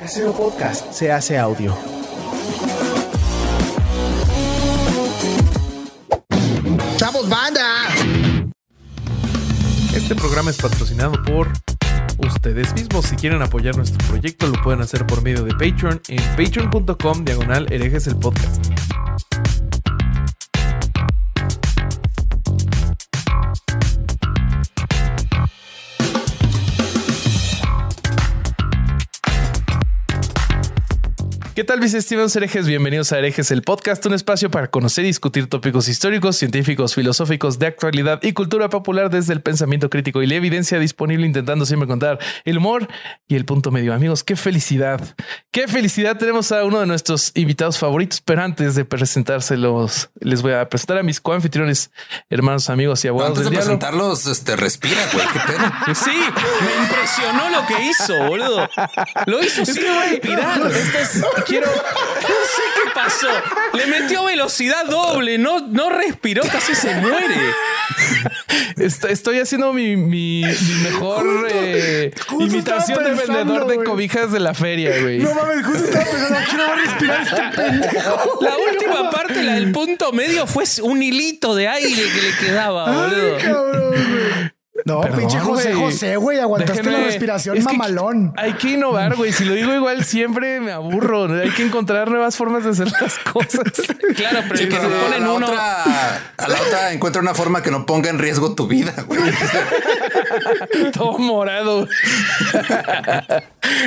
Casero Podcast se hace audio. ¡Chavos, banda! Este programa es patrocinado por ustedes mismos. Si quieren apoyar nuestro proyecto, lo pueden hacer por medio de Patreon en patreon.com diagonal herejes el podcast. ¿Qué tal mis estimados herejes? Bienvenidos a Herejes, el podcast, un espacio para conocer y discutir tópicos históricos, científicos, filosóficos, de actualidad y cultura popular desde el pensamiento crítico y la evidencia disponible, intentando siempre contar el humor y el punto medio. Amigos, qué felicidad, qué felicidad tenemos a uno de nuestros invitados favoritos, pero antes de presentárselos, les voy a presentar a mis coanfitriones, hermanos, amigos y abogados Antes de del diablo. presentarlos, este, respira, güey, qué pedo. Sí, me impresionó lo que hizo, boludo. Lo hizo sin respirar. Esto es- quiero, No sé qué pasó. Le metió velocidad doble, no, no respiró, casi se muere. Est- Estoy haciendo mi, mi- mi mejor eh, justo imitación de pensando, vendedor de cobijas de la feria, güey. No mames, justo estaba pensando, quiero respirar este pendejo. La última parte, la del punto medio, fue un hilito de aire que le quedaba, boludo. Ay, cabrón, güey. No, Perdón, pinche José. José, güey, aguantaste la respiración es que mamalón. Hay que innovar, güey. Si lo digo igual, siempre me aburro. Hay que encontrar nuevas formas de hacer las cosas. Claro, pero Sí, el que pero se a ponen la uno. otra, a la otra encuentra una forma que no ponga en riesgo tu vida, güey. Todo morado.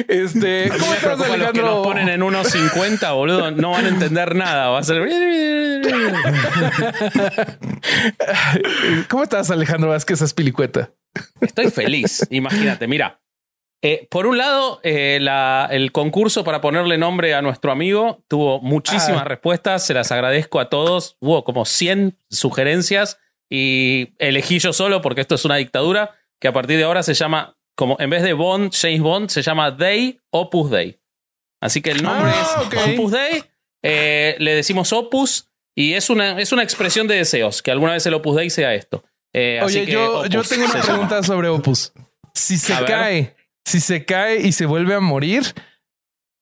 Este, Me ¿cómo estás, preocupa los que Alejandro? nos ponen en unos 50, boludo. No van a entender nada. Va a ser. ¿Cómo estás, Alejandro Vázquez Aspilicueta? Estoy feliz. Imagínate, mira. Eh, por un lado, eh, la- el concurso para ponerle nombre a nuestro amigo tuvo muchísimas Ah. respuestas. Se las agradezco a todos. Hubo como 100 sugerencias y elegí yo solo porque esto es una dictadura que a partir de ahora se llama, como en vez de Bond, James Bond, se llama Day Opus Day. Así que el nombre Ah, es ok. Opus Day. Eh, le decimos Opus y es una, es una expresión de deseos que alguna vez el Opus Day sea esto. Eh, así Oye, que yo, Opus yo tengo una llama. pregunta sobre Opus. Si se A ver. cae, si se cae y se vuelve a morir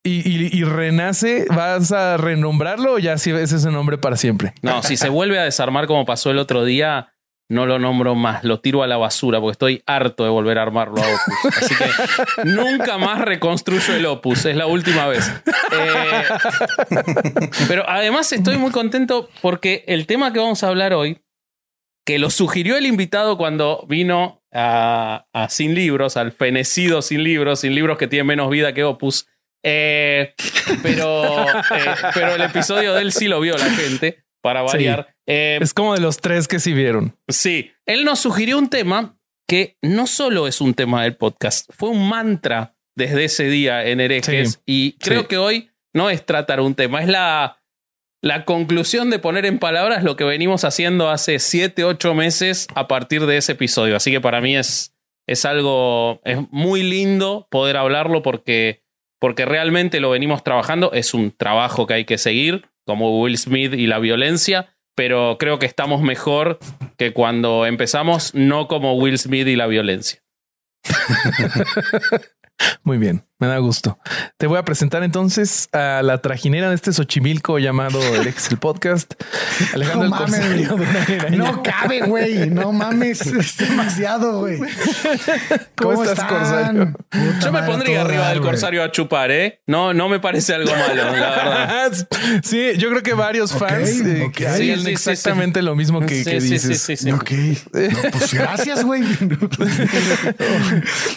y, y- y renace, ¿vas a renombrarlo o ya si ves ese nombre para siempre? No, si se vuelve a desarmar como pasó el otro día, no lo nombro más, lo tiro a la basura porque estoy harto de volver a armarlo a Opus. Así que nunca más reconstruyo el Opus, es la última vez. Eh, pero además estoy muy contento porque el tema que vamos a hablar hoy, que lo sugirió el invitado cuando vino a, a Sin Libros, al fenecido Sin Libros, Sin Libros que tiene menos vida que Opus. Eh, pero, eh, pero el episodio de él sí lo vio la gente, para variar. Eh, Es como de los tres que sí vieron. sí, él nos sugirió un tema que no solo es un tema del podcast, fue un mantra desde ese día en Herejes. Sí, y creo sí. que hoy no es tratar un tema, es la, la conclusión de poner en palabras lo que venimos haciendo hace siete, ocho meses a partir de ese episodio. Así que para mí es, es algo, es muy lindo poder hablarlo porque, porque realmente lo venimos trabajando. Es un trabajo que hay que seguir, como Will Smith y la violencia, pero creo que estamos mejor que cuando empezamos, no como Will Smith y la violencia. Muy bien, me da gusto. Te voy a presentar entonces a la trajinera de este Xochimilco llamado El Ex el Podcast, Alejandro No mames, de. No cabe, güey. No mames, es demasiado, güey. ¿Cómo estás, Corsario? Puta Yo me pondría arriba dar, del corsario a chupar, ¿eh? No, no me parece algo malo, la verdad. sí, yo creo que varios fans eh, ok. que harían Sí, sí, sí, exactamente lo mismo que, Sí, que sí, sí, dices. sí, sí. Ok. No, pues gracias, güey.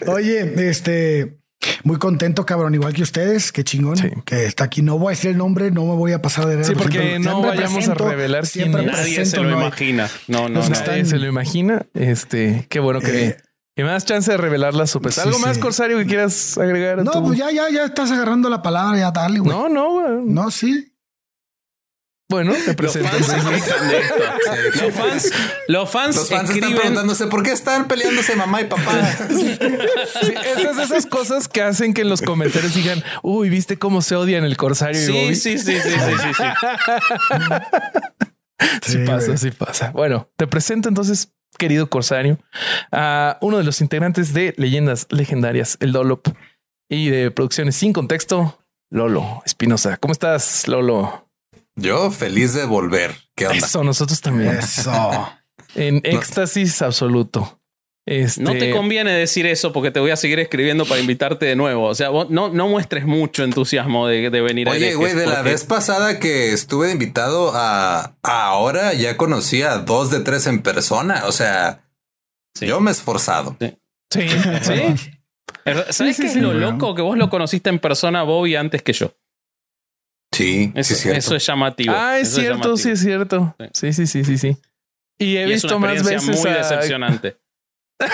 Oye, este, muy contento, cabrón, igual que ustedes. Qué chingón Sí. que está aquí. No voy a decir el nombre, no me voy a pasar de Sí, porque Siempre- no siempre vayamos a revelar siempre. Nadie se lo no imagina. No, no, están- Nadie se lo imagina. Este, qué bueno que, Eh, que me das chance de revelar la sorpresa. sí, ¿Algo más, sí. Corsario, que quieras agregar? No, tú? pues ya, ya, ya estás agarrando la palabra, ya dale, güey. No, no, güey. No, sí. Bueno, te Los presento. fans. Los fans, los fans, Los fans están preguntándose por qué están peleándose mamá y papá. Sí, esas, esas cosas que hacen que en los comentarios digan, uy, ¿viste cómo se odian el Corsario y Sí, Bobby? sí, sí, sí, sí, sí, sí. Sí Sí, pasa, güey. sí pasa. Bueno, te presento entonces, querido Corsario, a uno de los integrantes de Leyendas Legendarias, el Dolop. Y de producciones sin contexto, Lolo Espinosa. ¿Cómo estás, Lolo? Yo feliz de volver. ¿Qué onda? Eso, nosotros también. Eso. En éxtasis absoluto. Este, No te conviene decir eso porque te voy a seguir escribiendo para invitarte de nuevo. O sea, vos no, no muestres mucho entusiasmo de, de venir a Oye, güey, de la vez pasada que estuve invitado a, a ahora ya conocí a dos de tres en persona. O sea, Sí. yo me he esforzado. Sí, ¿Sí? ¿Sabes Sí, sí, qué es sí, lo loco? Que vos lo conociste en persona, Bobby, antes que yo. Sí, Eso, sí, es cierto. eso es llamativo. Ah, es Eso cierto, sí es cierto. Sí, sí, sí, sí, sí. Y he Y es visto una más experiencia veces muy a- decepcionante.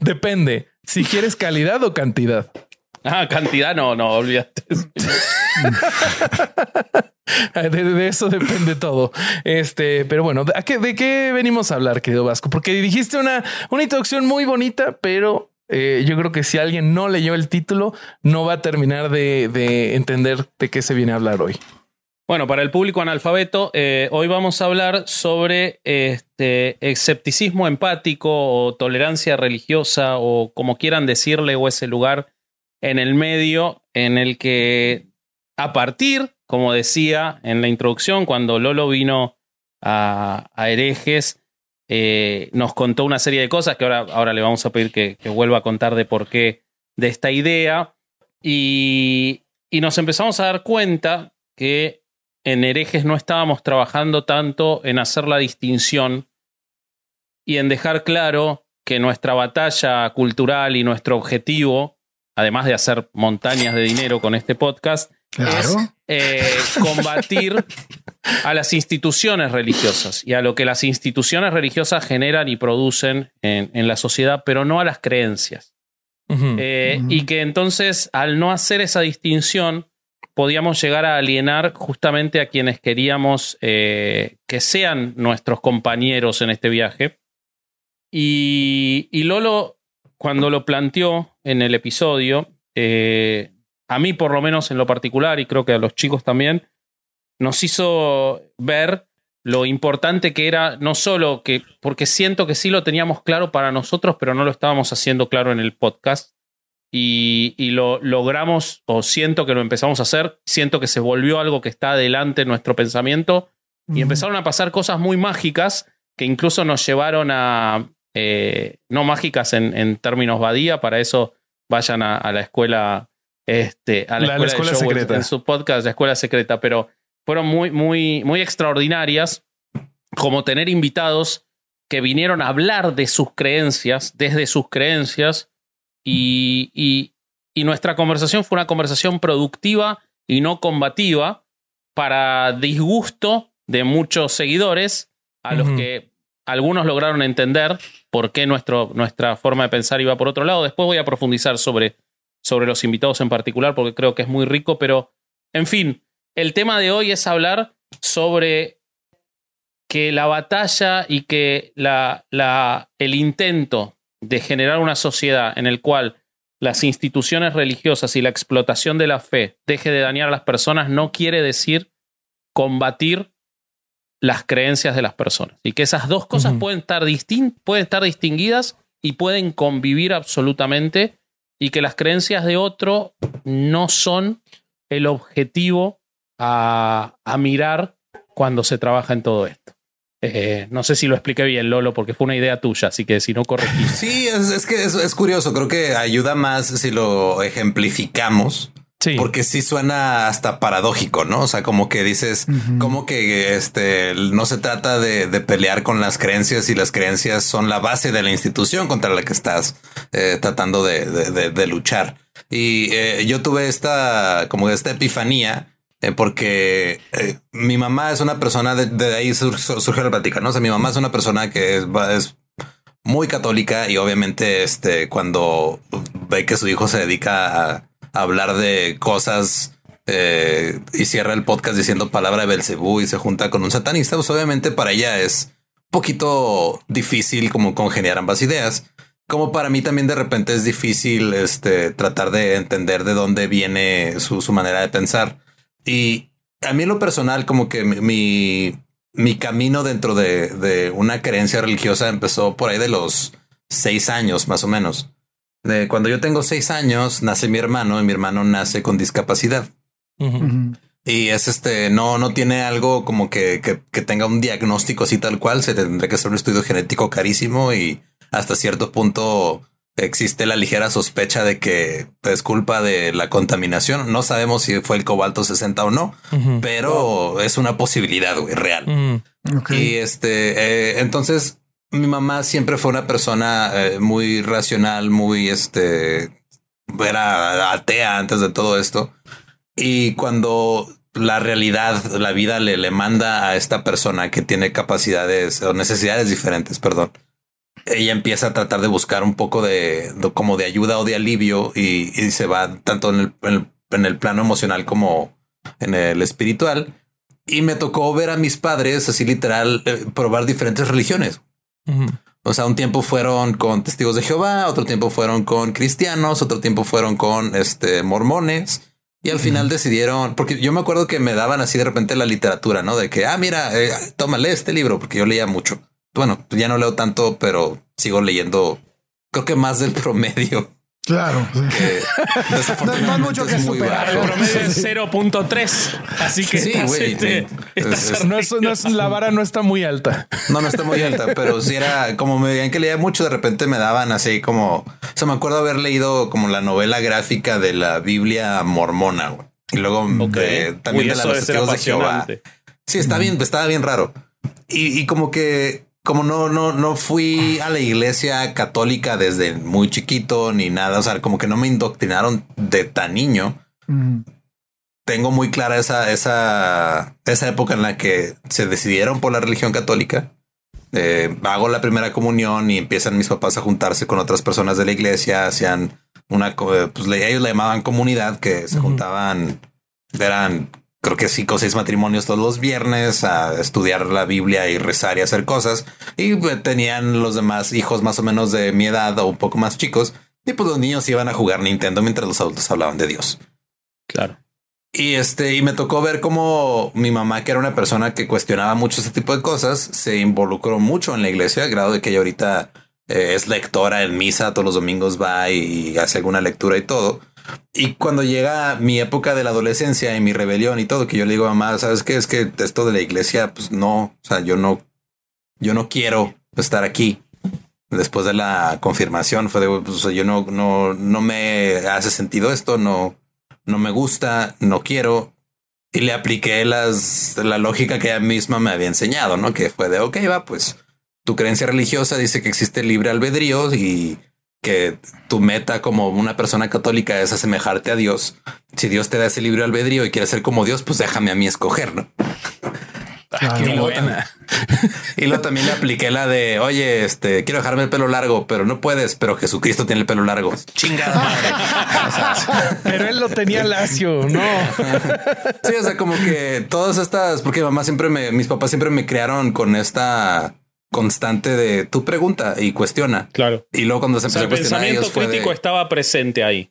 Depende. Si quieres calidad o cantidad. Ah, cantidad, no, no, olvídate. De, de eso depende todo. Este, pero bueno, ¿a qué, ¿de qué venimos a hablar, querido Vasco? Porque dijiste una, una introducción muy bonita, pero eh, yo creo que si alguien no leyó el título, no va a terminar de, de entender de qué se viene a hablar hoy. Bueno, para el público analfabeto, eh, hoy vamos a hablar sobre este escepticismo empático o tolerancia religiosa o como quieran decirle o ese lugar en el medio en el que a partir, como decía en la introducción, cuando Lolo vino a, a herejes, eh, nos contó una serie de cosas que ahora, ahora le vamos a pedir que, vuelva a contar de por qué de esta idea. Y, y nos empezamos a dar cuenta que en herejes no estábamos trabajando tanto en hacer la distinción y en dejar claro que nuestra batalla cultural y nuestro objetivo, además de hacer montañas de dinero con este podcast, Claro. eh, combatir a las instituciones religiosas y a lo que las instituciones religiosas generan y producen en, en la sociedad, pero no a las creencias. Eh. Y que entonces, al no hacer esa distinción, podíamos llegar a alienar justamente a quienes queríamos eh, que sean nuestros compañeros en este viaje. Y, y Lolo, cuando lo planteó en el episodio, eh, a mí por lo menos en lo particular, y creo que a los chicos también, nos hizo ver lo importante que era, no solo que, porque siento que sí lo teníamos claro para nosotros, pero no lo estábamos haciendo claro en el podcast. Y, y lo logramos, o siento que lo empezamos a hacer, siento que se volvió algo que está adelante en nuestro pensamiento, y empezaron a pasar cosas muy mágicas que incluso nos llevaron a, eh, no mágicas en, en términos badía, para eso vayan a, a la escuela, este, a la, La- la escuela, de secreta. en su podcast, la escuela secreta, pero fueron muy, muy, muy extraordinarias, como tener invitados que vinieron a hablar de sus creencias, desde sus creencias, y, y, y nuestra conversación fue una conversación productiva y no combativa, para disgusto de muchos seguidores, a los que algunos lograron entender por qué nuestro, nuestra forma de pensar iba por otro lado. Después voy a profundizar sobre, sobre los invitados en particular, porque creo que es muy rico, pero en fin, el tema de hoy es hablar sobre que la batalla y que la, la, el intento de generar una sociedad en el cual las instituciones religiosas y la explotación de la fe deje de dañar a las personas no quiere decir combatir las creencias de las personas. Y que esas dos cosas pueden, estar distin- pueden estar distinguidas y pueden convivir absolutamente y que las creencias de otro no son el objetivo a, a mirar cuando se trabaja en todo esto. Eh, no sé si lo expliqué bien, Lolo, porque fue una idea tuya, así que si no corregí. Sí, es, es que es, es curioso. Creo que ayuda más si lo ejemplificamos. Sí. Porque sí suena hasta paradójico, ¿no? O sea, como que dices, como que este no se trata de, de pelear con las creencias y las creencias son la base de la institución contra la que estás eh, tratando de, de- de- de luchar. Y eh, yo tuve esta, como esta epifanía, eh, porque mi mamá es una persona de, ahí sur- sur- surge la plática, ¿no? O sea, mi mamá es una persona que es, es muy católica y obviamente este cuando ve que su hijo se dedica a hablar de cosas eh, y cierra el podcast diciendo palabra de Belcebú y se junta con un satanista, pues obviamente para ella es un poquito difícil como congeniar ambas ideas. Como para mí también de repente es difícil este, tratar de entender de dónde viene su, su manera de pensar. Y a mí en lo personal, como que mi, mi, mi camino dentro de, de una creencia religiosa empezó por ahí de los seis años más o menos. Eh, cuando yo tengo seis años, nace mi hermano y mi hermano nace con discapacidad. Y es este, no, no tiene algo como que, que, que tenga un diagnóstico así tal cual. Se tendría que hacer un estudio genético carísimo y hasta cierto punto existe la ligera sospecha de que es culpa de la contaminación. No sabemos si fue el cobalto 60 o no, pero es una posibilidad güey, real. Y este, eh, entonces mi mamá siempre fue una persona eh, muy racional, muy este, era atea antes de todo esto. Y cuando la realidad, la vida le, le manda a esta persona que tiene capacidades o necesidades diferentes, perdón, ella empieza a tratar de buscar un poco de, de- como de ayuda o de alivio y, y se va tanto en el, en el- en el plano emocional como en el espiritual. Y me tocó ver a mis padres así literal eh, probar diferentes religiones. O sea, un tiempo fueron con testigos de Jehová, otro tiempo fueron con cristianos, otro tiempo fueron con este mormones. Y al final decidieron, porque yo me acuerdo que me daban así de repente la literatura, ¿no? De que, ah, mira, eh, tómale este libro, porque yo leía mucho. Bueno, ya no leo tanto, pero sigo leyendo, creo que más del promedio. Claro. que No, hay mucho que superar. El promedio es 0.3. Así que Sí, estás, güey, este, estás Es- No es, no es- la vara no está muy alta. No, no está muy alta, pero sí era como me veían que leía mucho, de repente me daban así como, o sea, me acuerdo haber leído como la novela gráfica de la Biblia mormona, güey. Y luego Ok. de- también Uy, de la de Jehová. Sí, está bien, estaba bien raro. Y, y como que, como no, no, no fui a la iglesia católica desde muy chiquito ni nada, o sea, como que no me indoctrinaron de tan niño tengo muy clara esa, esa, esa época en la que se decidieron por la religión católica. Eh, hago la primera comunión y empiezan mis papás a juntarse con otras personas de la iglesia, hacían una, eh, pues ellos le llamaban comunidad, que se juntaban, eran creo que cinco o seis matrimonios todos los viernes a estudiar la Biblia y rezar y hacer cosas. Y pues, tenían los demás hijos más o menos de mi edad o un poco más chicos. Y pues los niños iban a jugar Nintendo mientras los adultos hablaban de Dios. Claro. Y este, y me tocó ver cómo mi mamá, que era una persona que cuestionaba mucho este tipo de cosas, se involucró mucho en la iglesia, al grado de que ella ahorita eh, es lectora en misa, todos los domingos va y, hace alguna lectura y todo. Y cuando llega mi época de la adolescencia y mi rebelión y todo, que yo le digo a mamá, sabes qué es que esto de la iglesia, pues no, o sea, yo no, yo no quiero estar aquí. Después de la confirmación fue de, pues, o sea, yo no, no, no me hace sentido esto, no, no me gusta, no quiero. Y le apliqué las, la lógica que ella misma me había enseñado, ¿no? Que fue de, ok, va, pues tu creencia religiosa dice que existe libre albedrío y que tu meta como una persona católica es asemejarte a Dios. Si Dios te da ese libre albedrío y quieres ser como Dios, pues déjame a mí escoger, ¿no? Qué Y luego, buena. y luego también le apliqué la de, oye, este, quiero dejarme el pelo largo, pero no puedes, pero Jesucristo tiene el pelo largo. Chingada madre. Pero él lo tenía lacio, no. Sí, o sea, como que todas estas, porque mamá siempre me, mis papás siempre me criaron con esta constante de tu pregunta y cuestiona. Claro. Y luego cuando se O sea, empezó el a cuestionar pensamiento ellos fue crítico de, estaba presente ahí.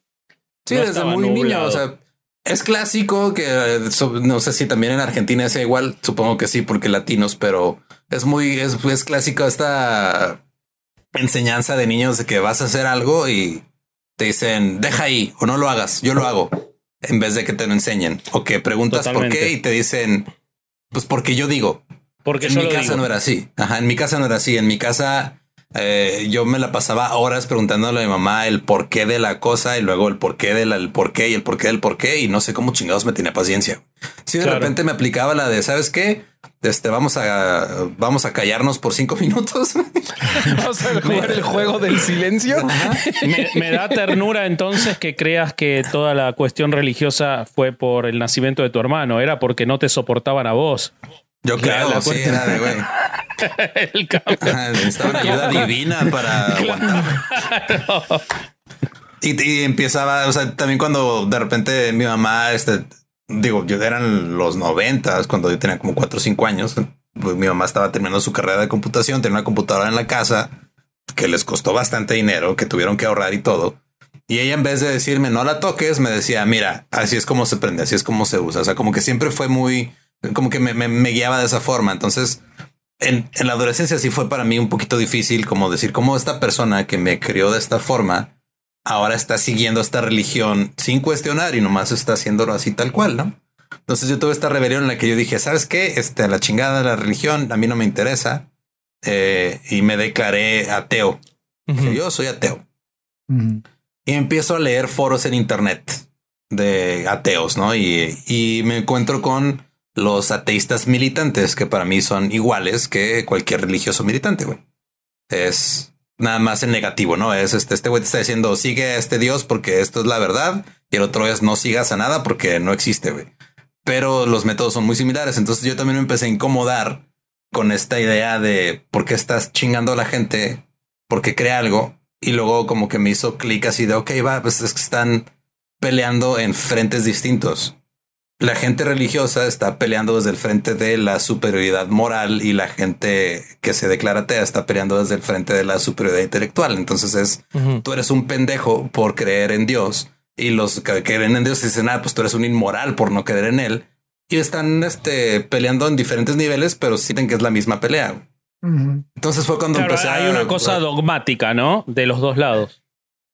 sí, no desde muy niño. O sea, es clásico que eh, no sé si también en Argentina es igual. Supongo que sí, porque latinos, pero es muy, es, es clásico esta enseñanza de niños de que vas a hacer algo y te dicen deja ahí o no lo hagas. Yo lo hago en vez de que te lo enseñen o que preguntas por qué y te dicen pues porque yo digo. Porque en mi casa digo. no era así. Ajá, en mi casa no era así. En mi casa eh, yo me la pasaba horas preguntándole a mi mamá el porqué de la cosa y luego el porqué del el porqué y el porqué del porqué y no sé cómo chingados me tenía paciencia. Si de Claro. repente me aplicaba la de, ¿sabes qué? Este, vamos a, vamos a callarnos por cinco minutos. Vamos a jugar el juego del silencio. Me, me da ternura entonces que creas que toda la cuestión religiosa fue por el nacimiento de tu hermano, era porque no te soportaban a vos. Yo creo, la sí, era de güey. El cambio. Ajá, Necesitaban ayuda divina para aguantar. Y, y empiezaba, o sea, también cuando de repente mi mamá, este, digo, yo eran los noventas, cuando yo tenía como cuatro o cinco años, pues mi mamá estaba terminando su carrera de computación, tenía una computadora en la casa que les costó bastante dinero, que tuvieron que ahorrar y todo. Y ella en vez de decirme no la toques, me decía, mira, así es como se prende, así es como se usa. O sea, como que siempre fue muy, como que me, me- me guiaba de esa forma. Entonces, en, en la adolescencia sí fue para mí un poquito difícil como decir cómo esta persona que me crió de esta forma ahora está siguiendo esta religión sin cuestionar y nomás está haciéndolo así tal cual, ¿no? Entonces yo tuve esta rebelión en la que yo dije, ¿sabes qué? Este, la chingada de la religión a mí no me interesa. Eh, y me declaré ateo. Yo soy ateo. Y empiezo a leer foros en internet de ateos, ¿no? Y, y me encuentro con los ateístas militantes, que para mí son iguales que cualquier religioso militante, güey. Es nada más en negativo, ¿no? Es este, este güey te está diciendo, sigue a este Dios porque esto es la verdad, y el otro es no sigas a nada porque no existe, güey. Pero los métodos son muy similares, entonces yo también me empecé a incomodar con esta idea de por qué estás chingando a la gente, porque crea algo, y luego como que me hizo clic así de, ok, va, pues es que están peleando en frentes distintos. La gente religiosa está peleando desde el frente de la superioridad moral y la gente que se declara atea está peleando desde el frente de la superioridad intelectual. Entonces es, tú eres un pendejo por creer en Dios y los que creen en Dios dicen, ah, pues tú eres un inmoral por no creer en él. Y están este, peleando en diferentes niveles, pero sienten que es la misma pelea. Entonces fue cuando Claro, empecé a- hay una cosa dogmática, ¿no? De los dos lados.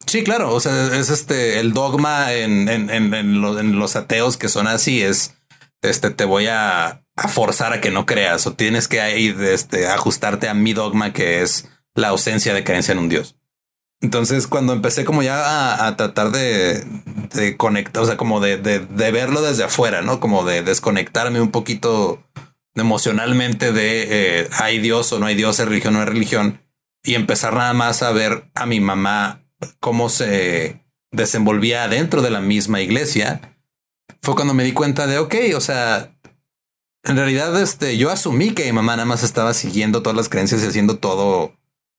Sí, claro. O sea, es este el dogma en, en, en, en lo- en los ateos que son así es este te voy a, forzar a que no creas o tienes que ahí, este, ajustarte a mi dogma que es la ausencia de creencia en un Dios. Entonces, cuando empecé como ya a, tratar de, conectar, o sea, como de, de, verlo desde afuera, no como de desconectarme un poquito emocionalmente de eh, hay Dios o no hay Dios, hay religión o no hay religión y empezar nada más a ver a mi mamá cómo se desenvolvía dentro de la misma iglesia, fue cuando me di cuenta de, ok, o sea, en realidad este, yo asumí que mi mamá nada más estaba siguiendo todas las creencias y haciendo todo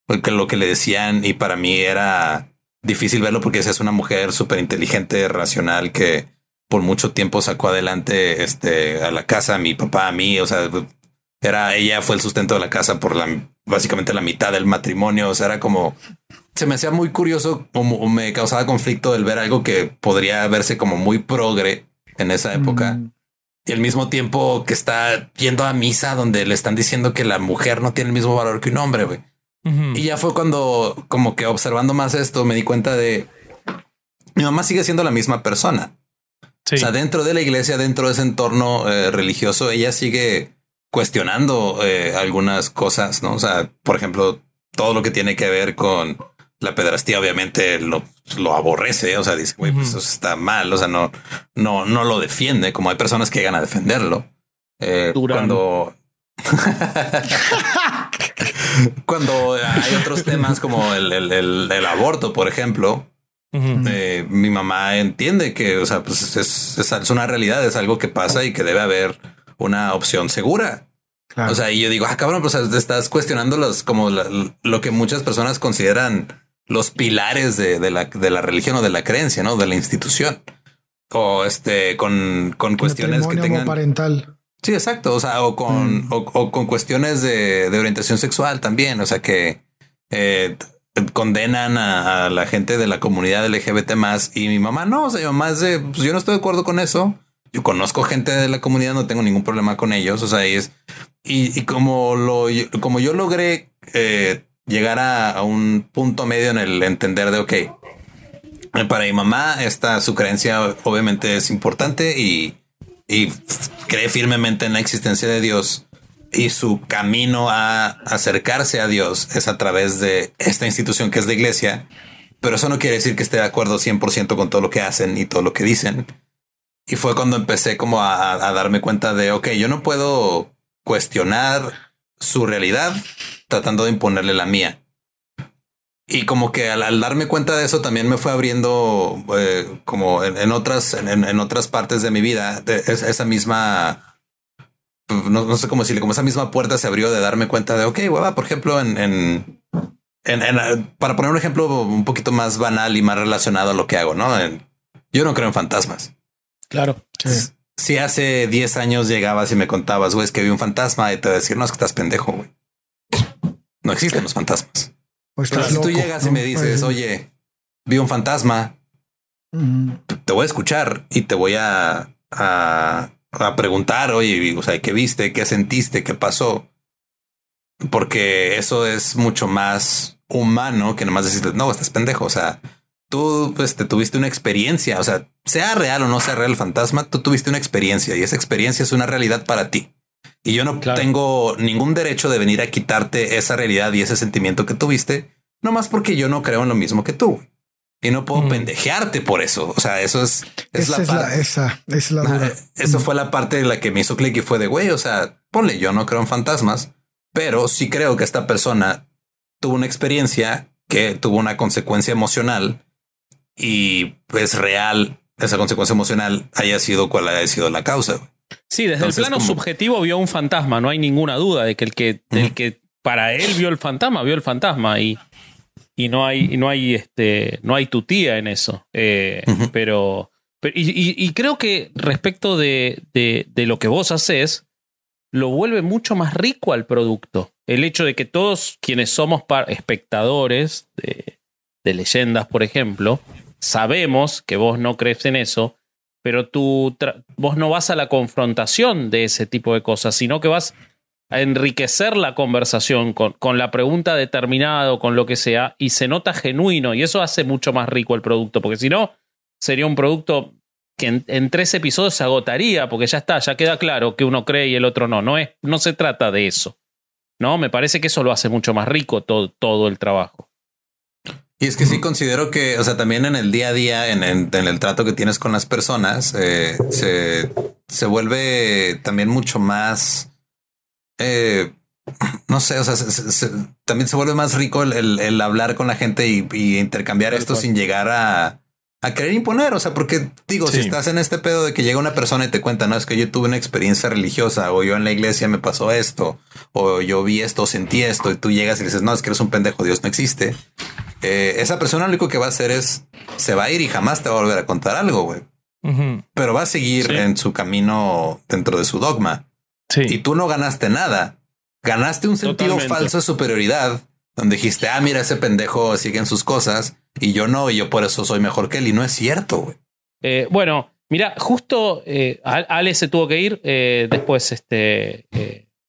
lo que, le decían y para mí era difícil verlo porque es una mujer súper inteligente, racional, que por mucho tiempo sacó adelante este, a la casa, a mi papá, a mí, o sea, era ella fue el sustento de la casa por la básicamente la mitad del matrimonio, o sea, era como se me hacía muy curioso como me causaba conflicto el ver algo que podría verse como muy progre en esa época Mm. y al mismo tiempo que está yendo a misa donde le están diciendo que la mujer no tiene el mismo valor que un hombre, güey. Y ya fue cuando como que observando más esto me di cuenta de mi mamá sigue siendo la misma persona. Sí. O sea, dentro de la iglesia, dentro de ese entorno eh, religioso, ella sigue cuestionando eh, algunas cosas, ¿no? O sea, por ejemplo, todo lo que tiene que ver con la pedrastía, obviamente lo, lo aborrece. O sea, dice, güey, pues eso está mal. O sea, no, no, no lo defiende, como hay personas que llegan a defenderlo. Eh, cuando cuando hay otros temas como el, el- el- el aborto, por ejemplo, eh, mi mamá entiende que, o sea, pues es, es- es una realidad, es algo que pasa y que debe haber una opción segura. Claro. O sea, y yo digo, ah, cabrón, pues te estás cuestionando los, como la- lo que muchas personas consideran los pilares de, de la, de la religión o de la creencia, ¿no? De la institución. O este, con, con cuestiones que tengan... homoparental. Sí, exacto. O sea, o con, Mm. o, o con cuestiones de, de orientación sexual también. O sea, que eh, condenan a, a la gente de la comunidad LGBT más y mi mamá no. O sea, mi mamá es de, pues yo no estoy de acuerdo con eso. Yo conozco gente de la comunidad, no tengo ningún problema con ellos. O sea, y es y, y como lo, como yo logré eh, llegar a, a un punto medio en el entender de, ok, para mi mamá esta su creencia obviamente es importante y, y cree firmemente en la existencia de Dios y su camino a acercarse a Dios es a través de esta institución que es la iglesia, pero eso no quiere decir que esté de acuerdo 100% con todo lo que hacen y todo lo que dicen. Y fue cuando empecé como a, a darme cuenta de, ok, yo no puedo cuestionar su realidad tratando de imponerle la mía. Y como que al, al darme cuenta de eso también me fue abriendo eh, como en, en otras en, en otras partes de mi vida de es- esa misma no, no sé cómo decirle como esa misma puerta se abrió de darme cuenta de ok hueva por ejemplo en, en, en- en- para poner un ejemplo un poquito más banal y más relacionado a lo que hago no En- yo no creo en fantasmas Claro. Sí. si hace 10 años llegabas y me contabas güey es que vi un fantasma y te voy a decir no es que estás pendejo güey no existen los fantasmas O pero si tú llegas y me dices, Pues, oye, vi un fantasma, te voy a escuchar y te voy a, a, a preguntar, oye, o sea, ¿qué viste? ¿Qué sentiste? ¿Qué pasó? Porque eso es mucho más humano que nomás decirte, no, estás pendejo. O sea, tú pues, te tuviste una experiencia, o sea, sea real o no sea real el fantasma, tú tuviste una experiencia y esa experiencia es una realidad para ti. Y yo no tengo ningún derecho de venir a quitarte esa realidad y ese sentimiento que tuviste, no más porque yo no creo en lo mismo que tú. Y no puedo pendejearte por eso. O sea, eso es, es esa la esa es la. Eso fue la parte de la que me hizo clic y fue de güey. O sea, ponle, yo no creo en fantasmas, pero sí creo que esta persona tuvo una experiencia que tuvo una consecuencia emocional y es real esa consecuencia emocional haya sido cual haya sido la causa. Sí, desde el plano subjetivo vio un fantasma, no hay ninguna duda de que el que, que para él vio el fantasma, vio el fantasma y, y no hay, no hay este, no hay tutía en eso. Eh, pero, y, creo que respecto de, de, lo que vos haces, lo vuelve mucho más rico al producto. El hecho de que todos quienes somos espectadores de, de leyendas, por ejemplo, sabemos que vos no crees en eso, pero tú vos no vas a la confrontación de ese tipo de cosas, sino que vas a enriquecer la conversación con, con, la pregunta determinada o con lo que sea, y se nota genuino, y eso hace mucho más rico el producto, porque si no, sería un producto que en, tres episodios se agotaría, porque ya está, ya queda claro que uno cree y el otro no. No, es, no se trata de eso. ¿No? Me parece que eso lo hace mucho más rico todo, todo el trabajo. Y es que sí considero que, o sea, también en el día a día, en, el trato que tienes con las personas, eh, se, se, vuelve también mucho más, eh, no sé, o sea, también se vuelve más rico el, hablar con la gente y, intercambiar esto sin llegar a, a querer imponer. O sea, porque digo, si estás en este pedo de que llega una persona y te cuenta, no es que yo tuve una experiencia religiosa o yo en la iglesia me pasó esto o yo vi esto, o sentí esto y tú llegas y dices, no, es que eres un pendejo, Dios no existe. Eh, esa persona lo único que va a hacer es se va a ir y jamás te va a volver a contar algo, güey. Pero va a seguir en su camino dentro de su dogma. Sí. Y tú no ganaste nada. Ganaste un sentido falso de superioridad donde dijiste, ah, mira, ese pendejo sigue en sus cosas y yo no, y yo por eso soy mejor que él. Y no es cierto, güey. Eh, bueno, mira, justo eh, Ale se tuvo que ir. después este,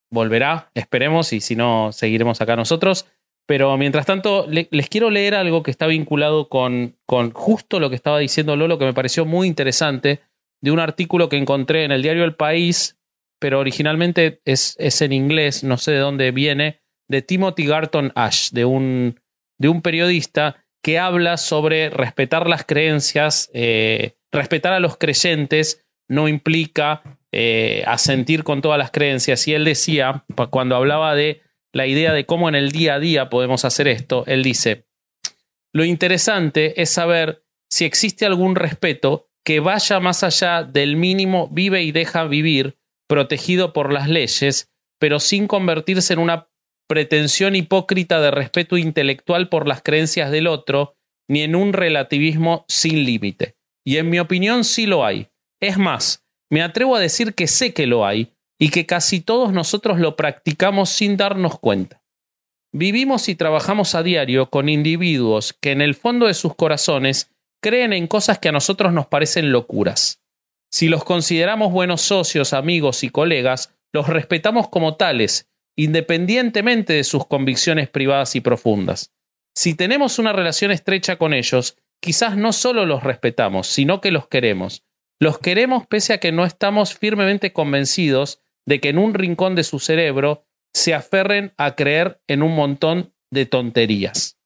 volverá, esperemos, y si no, seguiremos acá nosotros. Pero mientras tanto, les quiero leer algo que está vinculado con, con, justo lo que estaba diciendo Lolo, que me pareció muy interesante, de un artículo que encontré en el diario El País, pero originalmente es, es en inglés, no sé de dónde viene, de Timothy Garton Ash, de un, de un periodista que habla sobre respetar las creencias, eh, respetar a los creyentes no implica eh, asentir con todas las creencias. Y él decía, cuando hablaba de la idea de cómo en el día a día podemos hacer esto, él dice, lo interesante es saber si existe algún respeto que vaya más allá del mínimo vive y deja vivir, protegido por las leyes, pero sin convertirse en una pretensión hipócrita de respeto intelectual por las creencias del otro, ni en un relativismo sin límite. Y en mi opinión sí lo hay. Es más, me atrevo a decir que sé que lo hay, y que casi todos nosotros lo practicamos sin darnos cuenta. Vivimos y trabajamos a diario con individuos que en el fondo de sus corazones creen en cosas que a nosotros nos parecen locuras. Si los consideramos buenos socios, amigos y colegas, los respetamos como tales, independientemente de sus convicciones privadas y profundas. Si tenemos una relación estrecha con ellos, quizás no solo los respetamos, sino que los queremos. Los queremos pese a que no estamos firmemente convencidos de que en un rincón de su cerebro se aferren a creer en un montón de tonterías.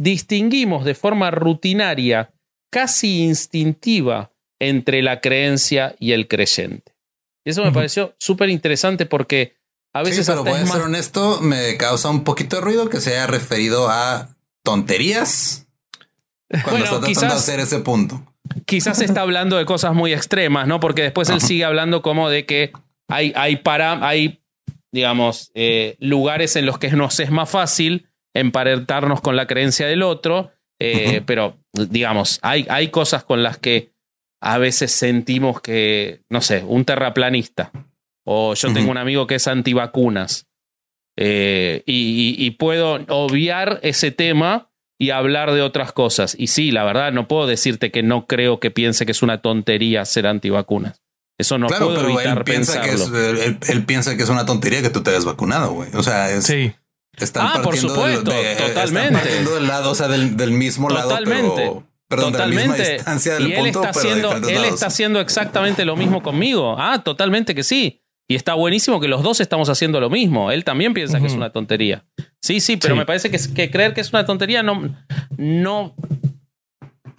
Distinguimos de forma rutinaria, casi instintiva, entre la creencia y el creyente. Y eso me pareció súper interesante porque a veces... Sí, pero voy a ser honesto, me causa un poquito de ruido que se haya referido a tonterías cuando está tratando de hacer ese punto. Quizás está hablando de cosas muy extremas, ¿no? Porque después él sigue hablando como de que hay, hay, para, hay digamos, eh, lugares en los que nos es más fácil emparentarnos con la creencia del otro, eh, pero, digamos, hay, hay cosas con las que a veces sentimos que, no sé, un terraplanista, o yo tengo un amigo que es antivacunas, eh, y, puedo obviar ese tema y hablar de otras cosas. Y sí, la verdad, no puedo decirte que no creo que piense que es una tontería ser antivacunas. Eso no puedo evitar él piensa Que es, él, piensa que es una tontería que tú te hayas vacunado, güey. O sea, es, sí. Están ah, por supuesto, totalmente. Están partiendo del lado, o sea, del, mismo lado, pero, Perdón, de la misma Totalmente. distancia del y él, punto, está pero de haciendo, él lados. está haciendo exactamente lo mismo conmigo. Ah, totalmente que sí. Y está buenísimo que los dos estamos haciendo lo mismo. Él también piensa que es una tontería. Sí, sí, pero Sí. me parece que, que creer que es una tontería no, no,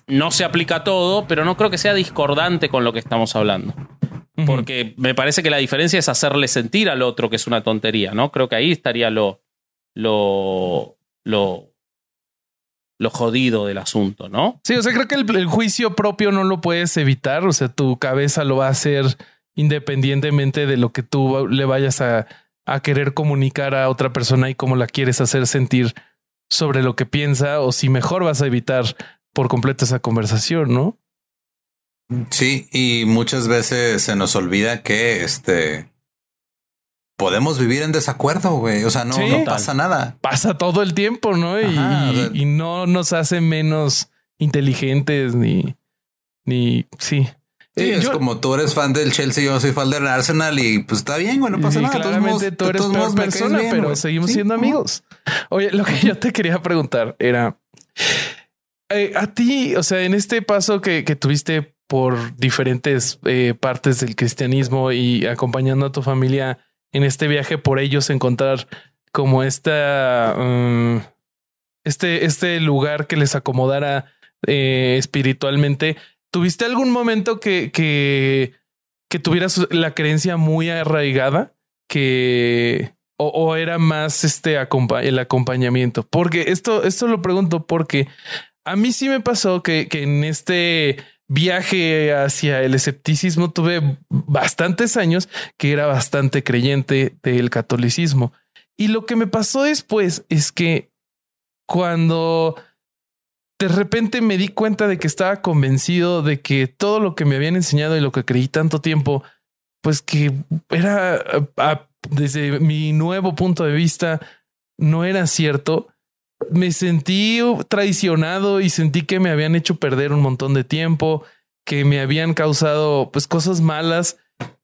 no se aplica a todo, pero no creo que sea discordante con lo que estamos hablando. Porque me parece que la diferencia es hacerle sentir al otro que es una tontería, ¿no? Creo que ahí estaría lo, lo, lo, lo jodido del asunto, ¿no? Sí, o sea, creo que el, el juicio propio no lo puedes evitar. O sea, tu cabeza lo va a hacer independientemente de lo que tú le vayas a, a querer comunicar a otra persona y cómo la quieres hacer sentir sobre lo que piensa o si mejor vas a evitar por completo esa conversación, ¿no? Sí, y muchas veces se nos olvida que este podemos vivir en desacuerdo, güey. O sea, no, Sí. no Total. pasa nada. Pasa todo el tiempo, ¿no? Y, Ajá, y- o sea- y no nos hace menos inteligentes ni, ni, sí. Sí, Eh, es yo- como tú eres fan del Chelsea, yo soy fan del Arsenal y pues está bien, güey, no pasa nada. Todos claramente tú eres todos peor persona, bien, pero güey. seguimos Sí. siendo amigos. Oye, lo que yo te quería preguntar era eh, a ti, o sea, en este paso que, que tuviste por diferentes eh, partes del cristianismo y acompañando a tu familia en este viaje por ellos encontrar como esta mm, este, este lugar que les acomodara eh, espiritualmente. ¿Tuviste algún momento que, que, tuvieras la creencia muy arraigada? Que o, era más este el acompañamiento. Porque esto, esto lo pregunto porque a mí sí me pasó que, que en este viaje hacia el escepticismo tuve bastantes años que era bastante creyente del catolicismo. Y lo que me pasó después es que cuando de repente me di cuenta de que estaba convencido de que todo lo que me habían enseñado y lo que creí tanto tiempo, pues que era desde mi nuevo punto de vista, no era cierto. Me sentí traicionado y sentí que me habían hecho perder un montón de tiempo, que me habían causado pues cosas malas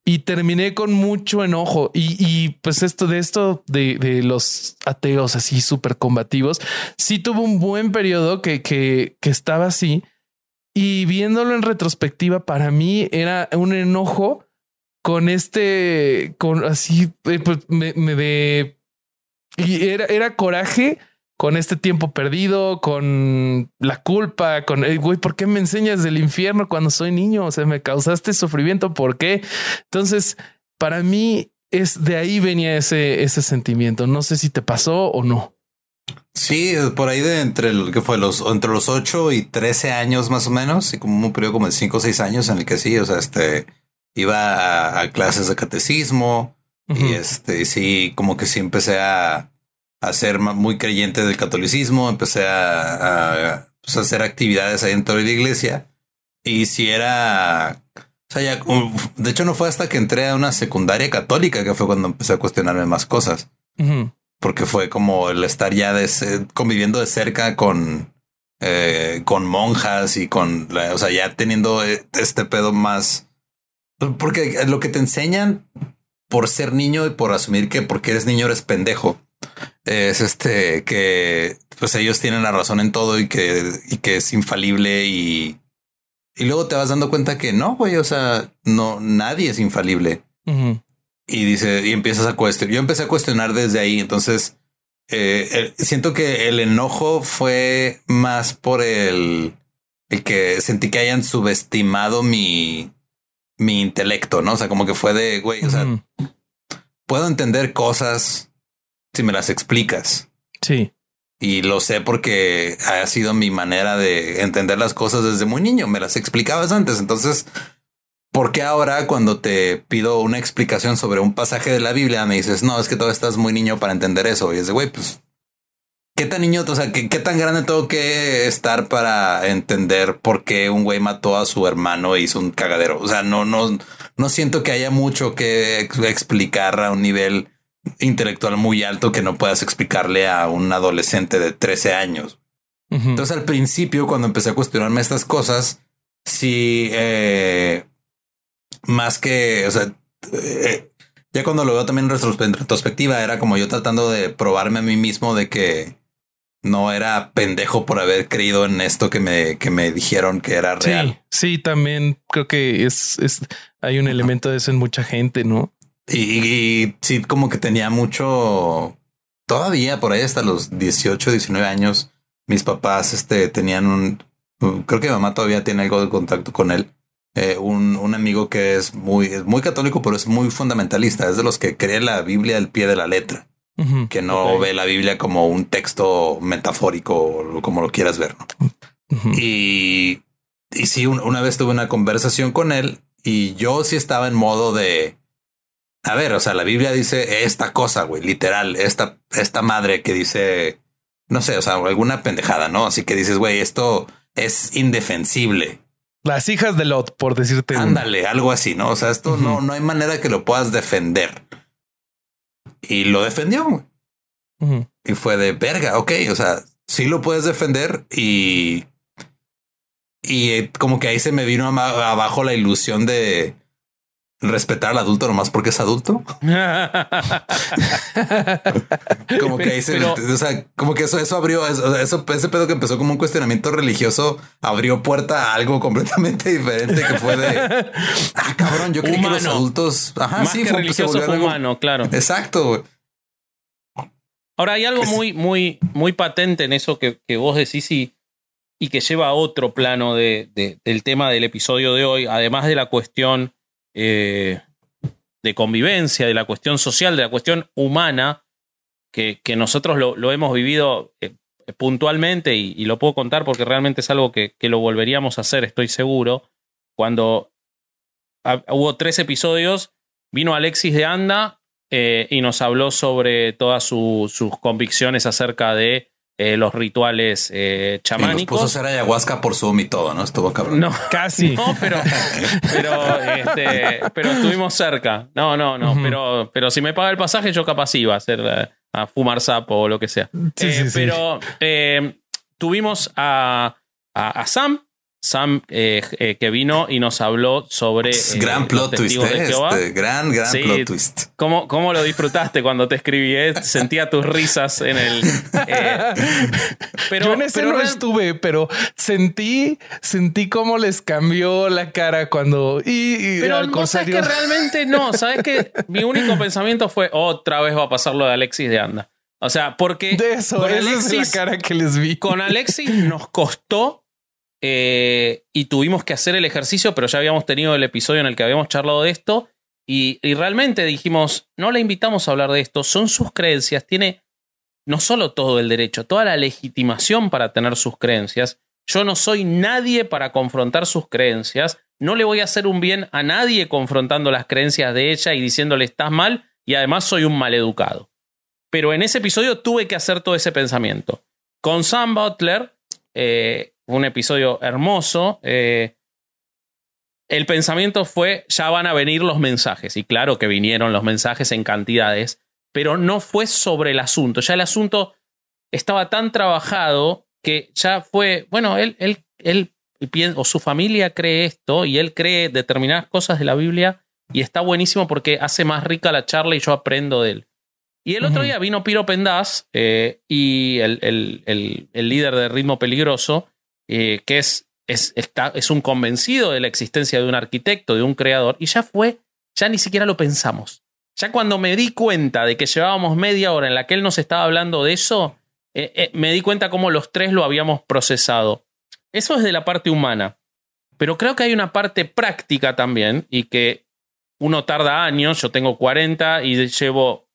y terminé con mucho enojo. Y, y, pues esto de esto de, de los ateos así súper combativos, sí tuvo un buen periodo que, que, que estaba así. Y viéndolo en retrospectiva, para mí era un enojo con este, con así, eh, pues me, me de... Y era, era coraje con este tiempo perdido, con la culpa, con el güey, ¿por qué me enseñas del infierno cuando soy niño? O sea, me causaste sufrimiento, ¿por qué? Entonces, para mí es de ahí venía ese, ese sentimiento. No sé si te pasó o no. Sí, por ahí de entre el que fue los entre los 8 y 13 años más o menos, y como un periodo como de 5 o 6 años en el que sí, o sea, este iba a, a clases de catecismo y este sí, como que sí empecé a, a ser muy creyente del catolicismo, empecé a, a, pues, hacer actividades ahí dentro de la iglesia. Y si era o sea, ya, de hecho no fue hasta que entré a una secundaria católica que fue cuando empecé a cuestionarme más cosas. Porque fue como el estar ya de conviviendo de cerca con eh, con monjas y con la- o sea ya teniendo eh, este pedo más porque lo que te enseñan por ser niño y por asumir que porque eres niño eres pendejo es este que pues ellos tienen la razón en todo y que y que es infalible y y luego te vas dando cuenta que no güey o sea no nadie es infalible y dice, y empiezas a cuestionar. Yo empecé a cuestionar desde ahí. Entonces, eh, el- siento que el enojo fue más por el, el que sentí que hayan subestimado mi, mi intelecto, no? O sea, como que fue de güey, o sea, puedo entender cosas si me las explicas. Sí. Y lo sé porque ha sido mi manera de entender las cosas desde muy niño. Me las explicabas antes. Entonces, ¿por qué ahora cuando te pido una explicación sobre un pasaje de la Biblia me dices, no, es que todavía estás muy niño para entender eso? Y es de, güey, pues, ¿qué tan niño, o sea, qué, qué tan grande tengo que estar para entender por qué un güey mató a su hermano e hizo un cagadero? O sea, no, no, no siento que haya mucho que ex- explicar a un nivel intelectual muy alto que no puedas explicarle a un adolescente de 13 años. Entonces al principio, cuando empecé a cuestionarme estas cosas, sí, eh, más que, o sea, eh, ya cuando lo veo también en retrospectiva, era como yo tratando de probarme a mí mismo de que, no era pendejo por haber creído en esto que me, que me dijeron que era real. Sí, sí, también creo que es, es hay un elemento de eso en mucha gente, ¿no? Y, sí, como que tenía mucho todavía por ahí hasta los 18, 19 años. Mis papás este, tenían un, creo que mi mamá todavía tiene algo de contacto con él. Eh, un, un, amigo que es muy, es muy católico, pero es muy fundamentalista. Es de los que cree la Biblia al pie de la letra que no ve la Biblia como un texto metafórico, como lo quieras ver. Y, y sí, una vez tuve una conversación con él y yo sí estaba en modo de, a ver, o sea, la Biblia dice esta cosa, güey, literal, esta, esta madre que dice, no sé, o sea, alguna pendejada, ¿no? Así que dices, güey, esto es indefensible. Las hijas de Lot, por decirte. Ándale, algo así, ¿no? O sea, esto no, no hay manera que lo puedas defender y lo defendió. Y fue de verga, ok, o sea, sí lo puedes defender y... Y eh, como que ahí se me vino abajo la ilusión de respetar al adulto nomás porque es adulto. como que ahí se, o sea, como que eso, eso abrió, eso, eso, ese pedo que empezó como un cuestionamiento religioso abrió puerta a algo completamente diferente que fue de, ah, cabrón, yo creí que los adultos, ajá, Más sí, que religioso fue humano, claro. Exacto. Ahora hay algo muy, muy, muy patente en eso que, que vos decís y, y, que lleva a otro plano de, del tema del episodio de hoy, además de la cuestión eh, de convivencia, de la cuestión social, de la cuestión humana, que, que nosotros lo, hemos vivido eh, puntualmente y, lo puedo contar porque realmente es algo que, que lo volveríamos a hacer, estoy seguro. Cuando hubo tres episodios, vino Alexis de Anda eh, y nos habló sobre todas sus convicciones acerca de eh, los rituales eh, chamánicos. Y puso a hacer ayahuasca por Zoom y todo, ¿no? Estuvo cabrón. No, casi. No, pero, pero, este, pero estuvimos cerca. No, no, no. pero, pero si me paga el pasaje, yo capaz iba a hacer eh, a fumar sapo o lo que sea. Sí, sí, pero tuvimos a, a, Sam, Sam eh, eh, que vino y nos habló sobre. Eh, gran plot twist, este, gran, gran plot twist. ¿Cómo, ¿Cómo, lo disfrutaste cuando te escribí? Sentía tus risas en el. pero, Yo en ese no estuve, pero sentí, sentí cómo les cambió la cara cuando. Y, pero no sabes que realmente no. Sabes que mi único pensamiento fue otra vez va a pasar lo de Alexis de Anda. O sea, porque. De eso, esa es la cara que les vi. Con Alexis nos costó eh, y tuvimos que hacer el ejercicio, pero ya habíamos tenido el episodio en el que habíamos charlado de esto. Y, realmente dijimos, no le invitamos a hablar de esto, son sus creencias, tiene no solo todo el derecho, toda la legitimación para tener sus creencias. Yo no soy nadie para confrontar sus creencias, no le voy a hacer un bien a nadie confrontando las creencias de ella y diciéndole estás mal y además soy un maleducado. Pero en ese episodio tuve que hacer todo ese pensamiento. Con Sam Butler, eh, un episodio hermoso. Eh, el pensamiento fue, ya van a venir los mensajes. Y claro que vinieron los mensajes en cantidades, pero no fue sobre el asunto. Ya el asunto estaba tan trabajado que ya fue, bueno, él, él, él o su familia cree esto y él cree determinadas cosas de la Biblia y está buenísimo porque hace más rica la charla y yo aprendo de él. Y el otro día vino Piro Pendaz eh, y el, el, el, líder de Ritmo Peligroso eh, que es, es, está, es un convencido de la existencia de un arquitecto, de un creador, y ya fue, ya ni siquiera lo pensamos. Ya cuando me di cuenta de que llevábamos media hora en la que él nos estaba hablando de eso, eh, eh, me di cuenta cómo los tres lo habíamos procesado. Eso es de la parte humana. Pero creo que hay una parte práctica también y que uno tarda años, yo tengo 40 y llevo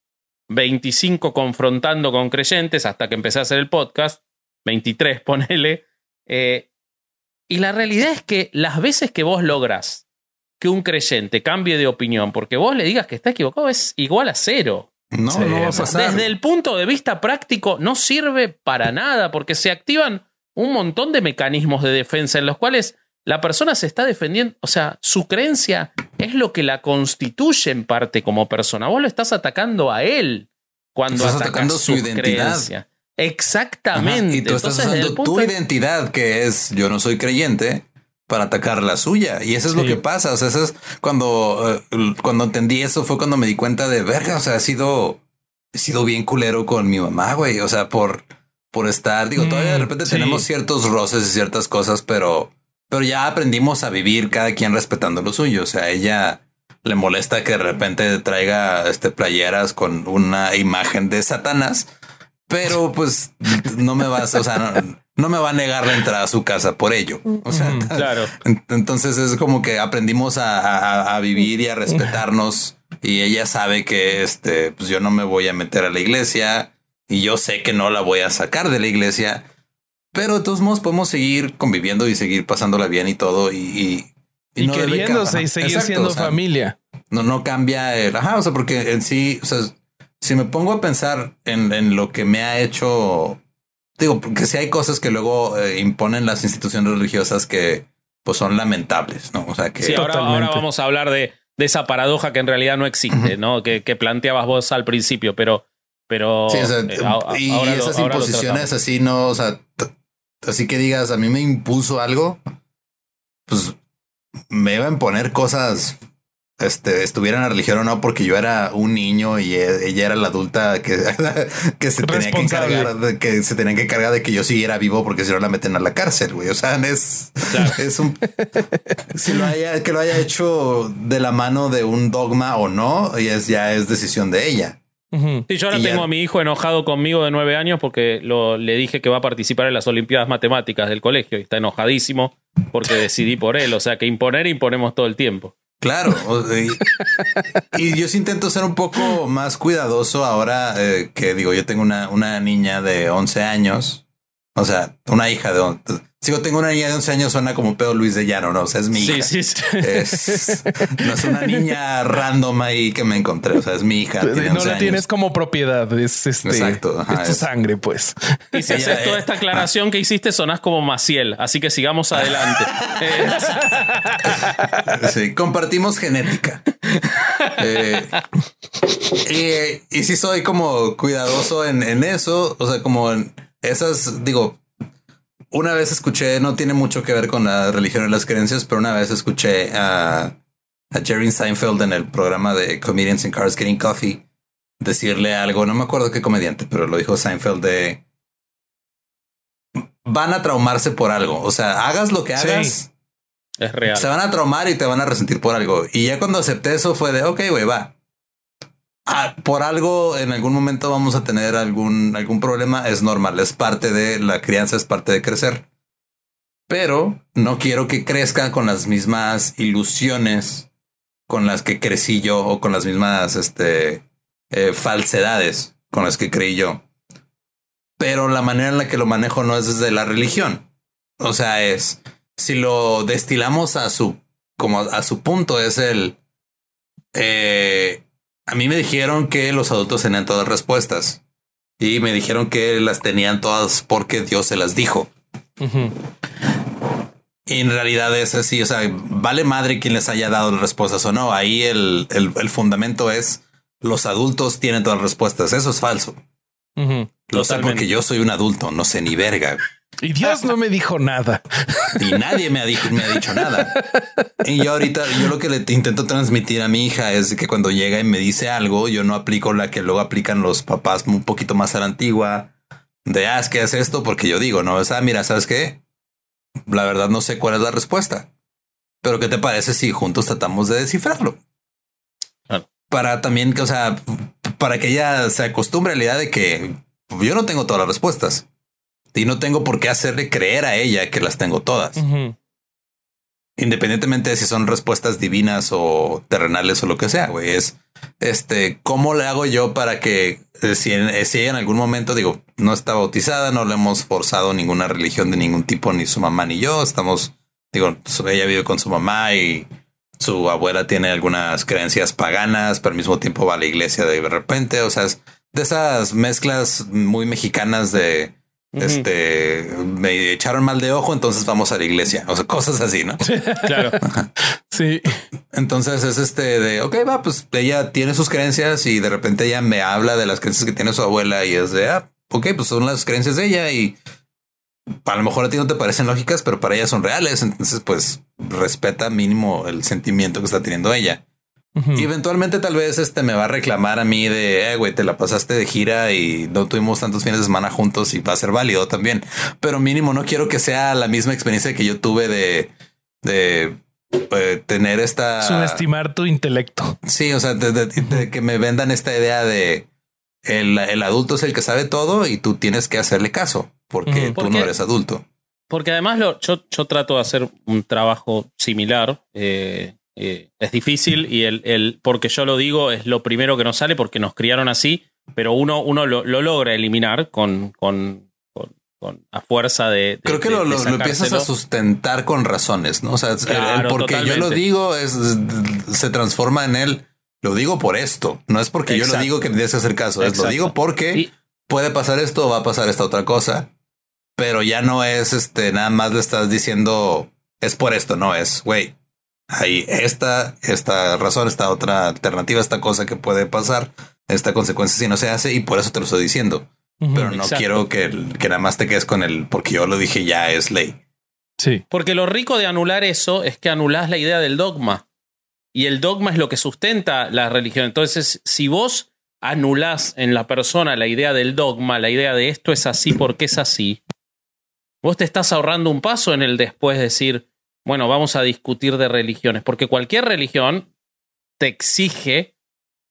25 confrontando con creyentes hasta que empecé a hacer el podcast, 23 ponele, eh, y la realidad es que las veces que vos logras que un creyente cambie de opinión porque vos le digas que está equivocado es igual a cero. No, no va a pasar. Desde el punto de vista práctico no sirve para nada porque se activan un montón de mecanismos de defensa en los cuales la persona se está defendiendo, o sea, su creencia es lo que la constituye en parte como persona. Vos lo estás atacando a él cuando estás atacando su, identidad. Exactamente. Y tú estás usando tu identidad, que es yo no soy creyente, para atacar la suya. Y eso es lo que pasa. O sea, eso es cuando, eh, cuando entendí eso fue cuando me di cuenta de verga. O sea, ha sido, he sido bien culero con mi mamá, güey. O sea, por, por estar, digo, todavía de Mm, repente sí. tenemos ciertos roces y ciertas cosas, pero, pero ya aprendimos a vivir cada quien respetando lo suyo. O sea, ella le molesta que de repente traiga este playeras con una imagen de Satanás, pero pues no me vas, o sea, no, no me va a negar la entrada a su casa por ello. O sea, Mm, Claro. en- Entonces es como que aprendimos a, a- a vivir y a respetarnos y ella sabe que este, pues yo no me voy a meter a la iglesia y yo sé que no la voy a sacar de la iglesia, pero de todos modos podemos seguir conviviendo y seguir pasándola bien y todo y, y, Y, no queriéndose y seguir Exacto, siendo o sea, familia. No, no cambia el, ajá, o sea, porque en sí, o sea, si me pongo a pensar en, en lo que me ha hecho, digo, porque si hay cosas que luego eh, imponen las instituciones religiosas que pues son lamentables, ¿no? O sea, que Sí, ahora, vamos a hablar de, de esa paradoja que en realidad no existe, ¿no? Que, que planteabas vos al principio, pero. pero Sí, o sea, eh, a- y ahora lo- esas ahora imposiciones así no, o sea, así que digas, a mí me impuso algo, pues me iba a imponer cosas, este, estuviera en la religión o no, porque yo era un niño y e- ella era la adulta que, que se tenía que encargar de que se tenía que encargar de que yo siguiera vivo porque si no la meten a la cárcel, güey. O sea, es, Claro. es un si lo haya, que lo haya hecho de la mano de un dogma o no, y es ya es decisión de ella. Sí, yo ahora Y ya- tengo a mi hijo enojado conmigo de nueve años porque lo, le dije que va a participar en las Olimpiadas Matemáticas del colegio y está enojadísimo porque decidí por él. O sea que imponer, imponemos todo el tiempo. Claro. y, yo sí intento ser un poco más cuidadoso ahora eh, que digo, yo tengo una, una niña de 11 años. O sea, una hija de... on- Sigo, tengo una niña de 11 años, suena como pedo Luis de Llano, ¿no? O sea, es mi Sí, hija. sí, sí. Es, no es una niña random ahí que me encontré. O sea, es mi hija. tiene No 11 la años. tienes como propiedad. Es este. Exacto, ajá, es tu es- sangre, pues. Y si haces toda esta aclaración que hiciste, sonás como Maciel. Así que sigamos adelante. Sí, compartimos genética. Eh, y, y sí soy como cuidadoso en, en eso. O sea, como en esas, digo, una vez escuché, no tiene mucho que ver con la religión y las creencias, pero una vez escuché a, a Jerry Seinfeld en el programa de Comedians in Cars Getting Coffee decirle algo, no me acuerdo qué comediante, pero lo dijo Seinfeld de van a traumarse por algo. O sea, hagas lo que Sí. hagas. es real. Se van a traumar y te van a resentir por algo. Y ya cuando acepté eso fue de, ok, güey, va. Ah, por algo en algún momento vamos a tener algún, algún problema. Es normal, es parte de la crianza, es parte de crecer. Pero no quiero que crezca con las mismas ilusiones con las que crecí yo o con las mismas este, eh, falsedades con las que creí yo. Pero la manera en la que lo manejo no es desde la religión. O sea, es si lo destilamos a su como a su punto es el eh, a mí me dijeron que los adultos tenían todas las respuestas y me dijeron que las tenían todas porque Dios se las dijo. Y en realidad es así, o sea, vale madre quien les haya dado las respuestas o no. Ahí el, el, el fundamento es los adultos tienen todas las respuestas. Eso es falso. Lo sé porque yo soy un adulto, no sé ni verga. Y Dios no me dijo nada. y nadie me ha, dicho, me ha dicho nada. Y yo ahorita, yo lo que le intento transmitir a mi hija es que cuando llega y me dice algo, yo no aplico la que luego aplican los papás un poquito más a la antigua, de, ah, es que es esto porque yo digo, no, o sea, mira, ¿sabes qué? La verdad no sé cuál es la respuesta. Pero ¿qué te parece si juntos tratamos de descifrarlo? Claro. Para también, que, o sea, para que ella se acostumbre a la idea de que yo no tengo todas las respuestas. Y no tengo por qué hacerle creer a ella que las tengo todas. Independientemente de si son respuestas divinas o terrenales o lo que sea, güey, es este, ¿cómo le hago yo para que eh, si, en, eh, si ella en algún momento, digo, no está bautizada, no le hemos forzado ninguna religión de ningún tipo, ni su mamá ni yo, estamos, digo, ella vive con su mamá y su abuela tiene algunas creencias paganas, pero al mismo tiempo va a la iglesia de repente, o sea, es de esas mezclas muy mexicanas de... Este me echaron mal de ojo, entonces vamos a la iglesia. O sea, cosas así, ¿no? Claro. Sí. Entonces es este de, ok, va, pues ella tiene sus creencias y de repente ella me habla de las creencias que tiene su abuela y es de, ah, ok, pues son las creencias de ella y a lo mejor a ti no te parecen lógicas, pero para ella son reales. Entonces, pues respeta mínimo el sentimiento que está teniendo ella. Y eventualmente tal vez este me va a reclamar a mí de, eh, güey, te la pasaste de gira y no tuvimos tantos fines de semana juntos y va a ser válido también. Pero mínimo no quiero que sea la misma experiencia que yo tuve de, de eh, tener esta... Subestimar tu intelecto. Sí, o sea, de, que me vendan esta idea de el, el, adulto es el que sabe todo y tú tienes que hacerle caso porque tú no eres adulto. Porque además lo, yo, yo trato de hacer un trabajo similar. Eh, eh, es difícil y el, el, porque yo lo digo es lo primero que nos sale porque nos criaron así, pero uno, uno lo, logra eliminar con, con, con, a fuerza de... Creo que lo, empiezas a sustentar con razones, ¿no? O sea, porque yo lo digo es, se transforma en él. Lo digo por esto, no es porque yo lo digo que que hacer caso, es lo digo porque puede pasar esto o va a pasar esta otra cosa, pero ya no es este, nada más le estás diciendo es por esto, no es, güey, hay esta, esta razón, esta otra alternativa, esta cosa que puede pasar, esta consecuencia si no se hace y por eso te lo estoy diciendo. Pero no quiero que, que nada más te quedes con el porque yo lo dije ya es ley. Sí. Porque lo rico de anular eso es que anulás la idea del dogma. Y el dogma es lo que sustenta la religión. Entonces, si vos anulás en la persona la idea del dogma, la idea de esto es así porque es así, vos te estás ahorrando un paso en el después decir, bueno, vamos a discutir de religiones, porque cualquier religión te exige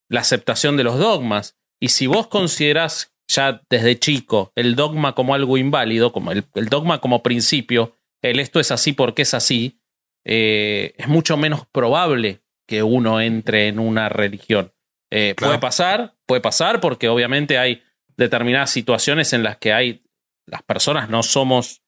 la aceptación de los dogmas. Y si vos considerás ya desde chico el dogma como algo inválido, como el, dogma como principio, el esto es así porque es así, eh, es mucho menos probable que uno entre en una religión. Eh, puede pasar, puede pasar, porque obviamente hay determinadas situaciones en las que hay, las personas no somos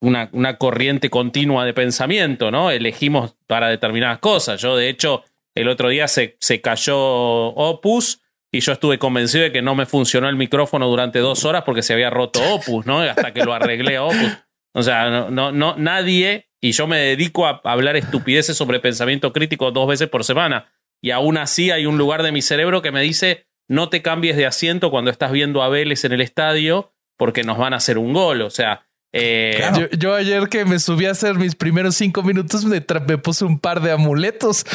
una, una, corriente continua de pensamiento, ¿no? Elegimos para determinadas cosas. Yo, de hecho, el otro día se, se cayó Opus y yo estuve convencido de que no me funcionó el micrófono durante dos horas porque se había roto Opus, ¿no? Hasta que lo arreglé Opus. O sea, no, no, nadie, y yo me dedico a hablar estupideces sobre pensamiento crítico dos veces por semana, y aún así hay un lugar de mi cerebro que me dice, no te cambies de asiento cuando estás viendo a Vélez en el estadio porque nos van a hacer un gol. O sea, eh, yo, ayer que me subí a hacer mis primeros cinco minutos me, puse un par de amuletos.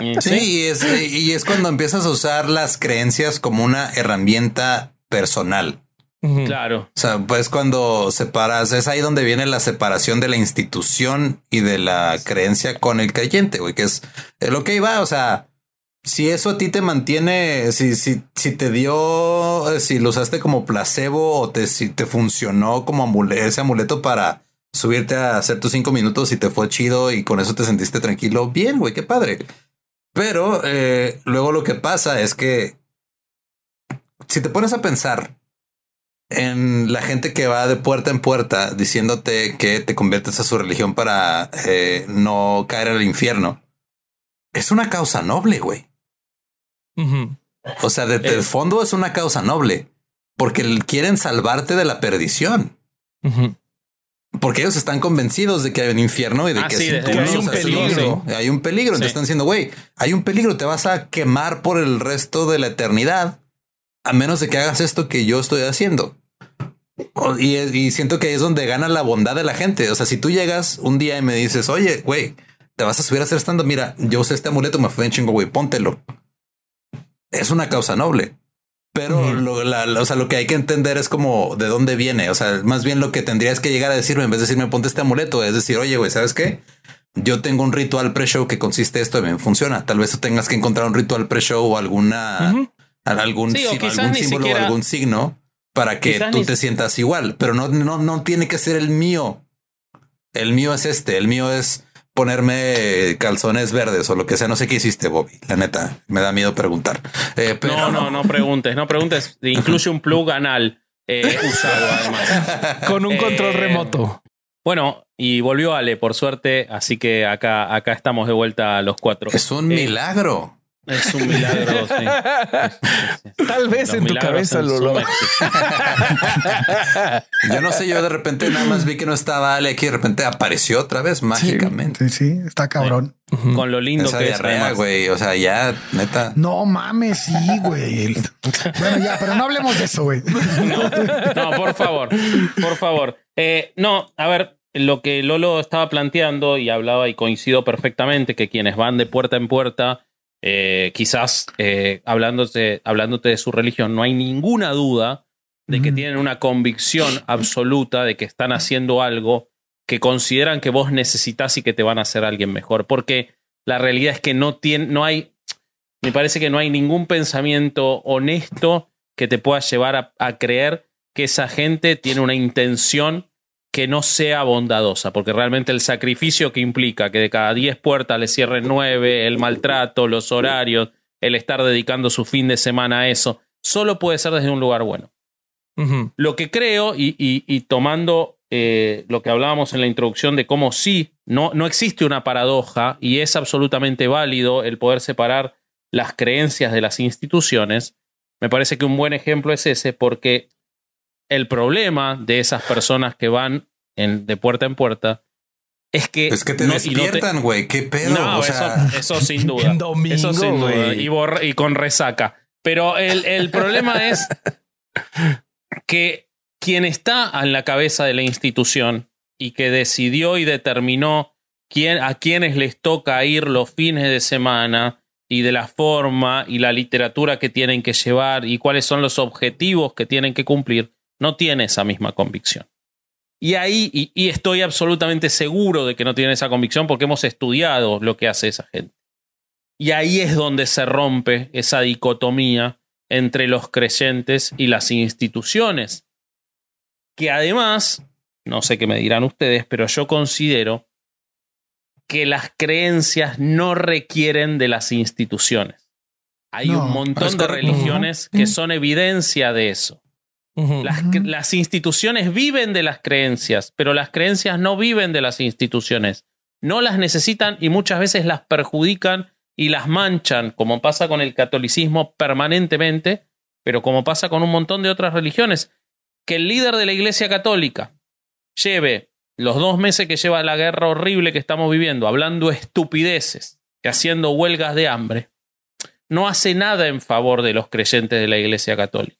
sí, y es, cuando empiezas a usar las creencias como una herramienta personal. Claro. O sea, pues cuando separas, es ahí donde viene la separación de la institución y de la creencia con el creyente, güey, que es lo que iba. O sea, si eso a ti te mantiene, si, si, si te dio, si lo usaste como placebo o te, si te funcionó como amuleto, ese amuleto para subirte a hacer tus cinco minutos y te fue chido y con eso te sentiste tranquilo, bien, güey, qué padre. Pero eh, luego lo que pasa es que si te pones a pensar en la gente que va de puerta en puerta diciéndote que te conviertes a su religión para eh, no caer al infierno, es una causa noble, güey. O sea, desde el fondo es una causa noble porque quieren salvarte de la perdición. Porque ellos están convencidos de que hay un infierno y de ah, que, hay, un peligro. hay un peligro. Te están diciendo, güey, hay un peligro, te vas a quemar por el resto de la eternidad a menos de que hagas esto que yo estoy haciendo. Y, y, siento que es donde gana la bondad de la gente. O sea, si tú llegas un día y me dices, oye, güey, te vas a subir a hacer estando, mira, yo usé este amuleto, me fue en chingo, güey, póntelo es una causa noble. Pero lo, o sea, lo que hay que entender es como de dónde viene. O sea, más bien lo que tendrías que llegar a decirme en vez de decirme ponte este amuleto, es decir, oye, güey, ¿sabes qué? Yo tengo un ritual pre-show que consiste esto y me funciona. Tal vez tú tengas que encontrar un ritual pre-show o alguna, algún, símbolo o algún signo para que tú te sientas igual, pero no, no, no tiene que ser el mío. El mío es este. El mío es ponerme calzones verdes o lo que sea. No sé qué hiciste, Bobby. La neta, me da miedo preguntar. Eh, pero no, no, no preguntes, no preguntes. Incluye un plug anal eh, usado además. Con un control eh, remoto. Bueno, y volvió Ale, por suerte, así que acá, acá estamos de vuelta a los cuatro. Es un milagro. Es un milagro, sí. Tal vez en tu cabeza lo Yo no sé, yo de repente nada más vi que no estaba Ale aquí, de repente apareció otra vez mágicamente. Sí, sí, está cabrón. Con lo lindo que es. güey. O sea, ya, neta. No mames, sí, güey. bueno, ya, pero no hablemos de eso, güey. No, por favor, por favor. Eh, no, a ver, lo que Lolo estaba planteando y hablaba y coincido perfectamente que quienes van de puerta en puerta, eh, quizás eh, hablándote, hablándote de su religión, no hay ninguna duda de que tienen una convicción absoluta de que están haciendo algo que consideran que vos necesitas y que te van a hacer alguien mejor. Porque la realidad es que no, tiene, no hay, me parece que no hay ningún pensamiento honesto que te pueda llevar a, a creer que esa gente tiene una intención que no sea bondadosa, porque realmente el sacrificio que implica que de cada 10 puertas le cierren 9, el maltrato, los horarios, el estar dedicando su fin de semana a eso, solo puede ser desde un lugar bueno. Lo que creo, y, y- y tomando eh, lo que hablábamos en la introducción de cómo sí, no, no existe una paradoja y es absolutamente válido el poder separar las creencias de las instituciones, me parece que un buen ejemplo es ese, porque el problema de esas personas que van en- de puerta en puerta es que... Es que te no- y no te- despiertan, güey. ¿Qué pedo? no, o sea, eso, eso sin duda. En domingo, eso sin duda. Y, borra- y con resaca. Pero el, el problema es que quien está en la cabeza de la institución y que decidió y determinó quién, a quienes les toca ir los fines de semana y de la forma y la literatura que tienen que llevar y cuáles son los objetivos que tienen que cumplir, no tiene esa misma convicción. Y ahí, y, y estoy absolutamente seguro de que no tienen esa convicción porque hemos estudiado lo que hace esa gente. Y ahí es donde se rompe esa dicotomía entre los creyentes y las instituciones. Que además, no sé qué me dirán ustedes, pero yo considero que las creencias no requieren de las instituciones. Hay No, un montón de religiones que son evidencia de eso. Las, las instituciones viven de las creencias, pero las creencias no viven de las instituciones. No las necesitan y muchas veces las perjudican y las manchan, como pasa con el catolicismo permanentemente, pero como pasa con un montón de otras religiones. Que el líder de la Iglesia Católica lleve los dos meses que lleva la guerra horrible que estamos viviendo, hablando estupideces y haciendo huelgas de hambre, no hace nada en favor de los creyentes de la Iglesia Católica.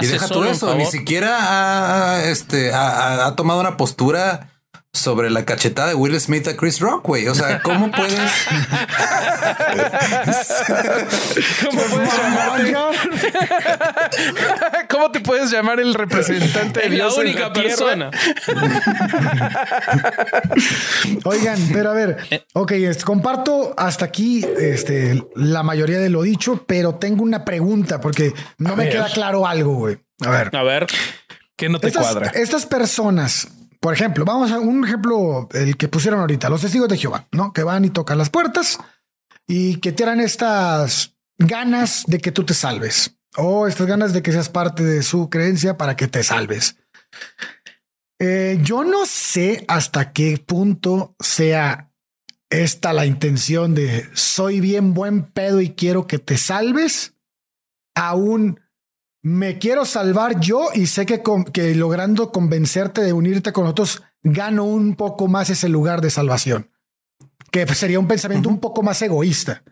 Y deja en eso, ni siquiera ha, este, ha tomado una postura sobre la cachetada de Will Smith a Chris Rock, güey. O sea, ¿cómo puedes? ¿Cómo puedes llamarte? ¿Cómo te puedes llamar el representante de Es la Dios en única tierra? persona. Oigan, pero a ver, Eh. ok, comparto hasta aquí este, la mayoría de lo dicho, pero tengo una pregunta porque no me ver. queda claro algo, güey. A ver, A ver, Que no te estas, cuadra. estas personas, por ejemplo, vamos a un ejemplo, el que pusieron ahorita, los testigos de Jehová, ¿no? Que van y tocan las puertas y que tienen estas ganas de que tú te salves o estas ganas de que seas parte de su creencia para que te salves. Eh, yo no sé hasta qué punto sea esta la intención de soy bien buen pedo y quiero que te salves. Aún me quiero salvar yo y sé que, con- que logrando convencerte de unirte con otros gano un poco más ese lugar de salvación. Que sería un pensamiento un poco más egoísta.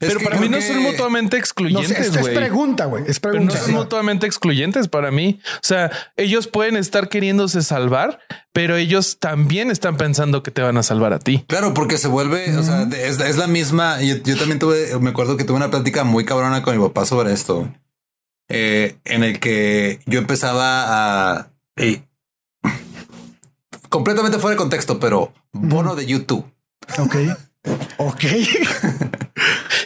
Es Pero para mí no que- son mutuamente No excluyentes, es, es pregunta, güey. Es Pero no pregunta. son mutuamente excluyentes para mí. O sea, ellos pueden estar queriéndose salvar, pero ellos también están pensando que te van a salvar a ti. Claro, porque se vuelve, o sea, es la misma. Yo, yo también tuve, me acuerdo que tuve una plática muy cabrona con mi papá sobre esto, eh, en el que yo empezaba a y- completamente fuera de contexto, pero bono de YouTube, Ok. Ok.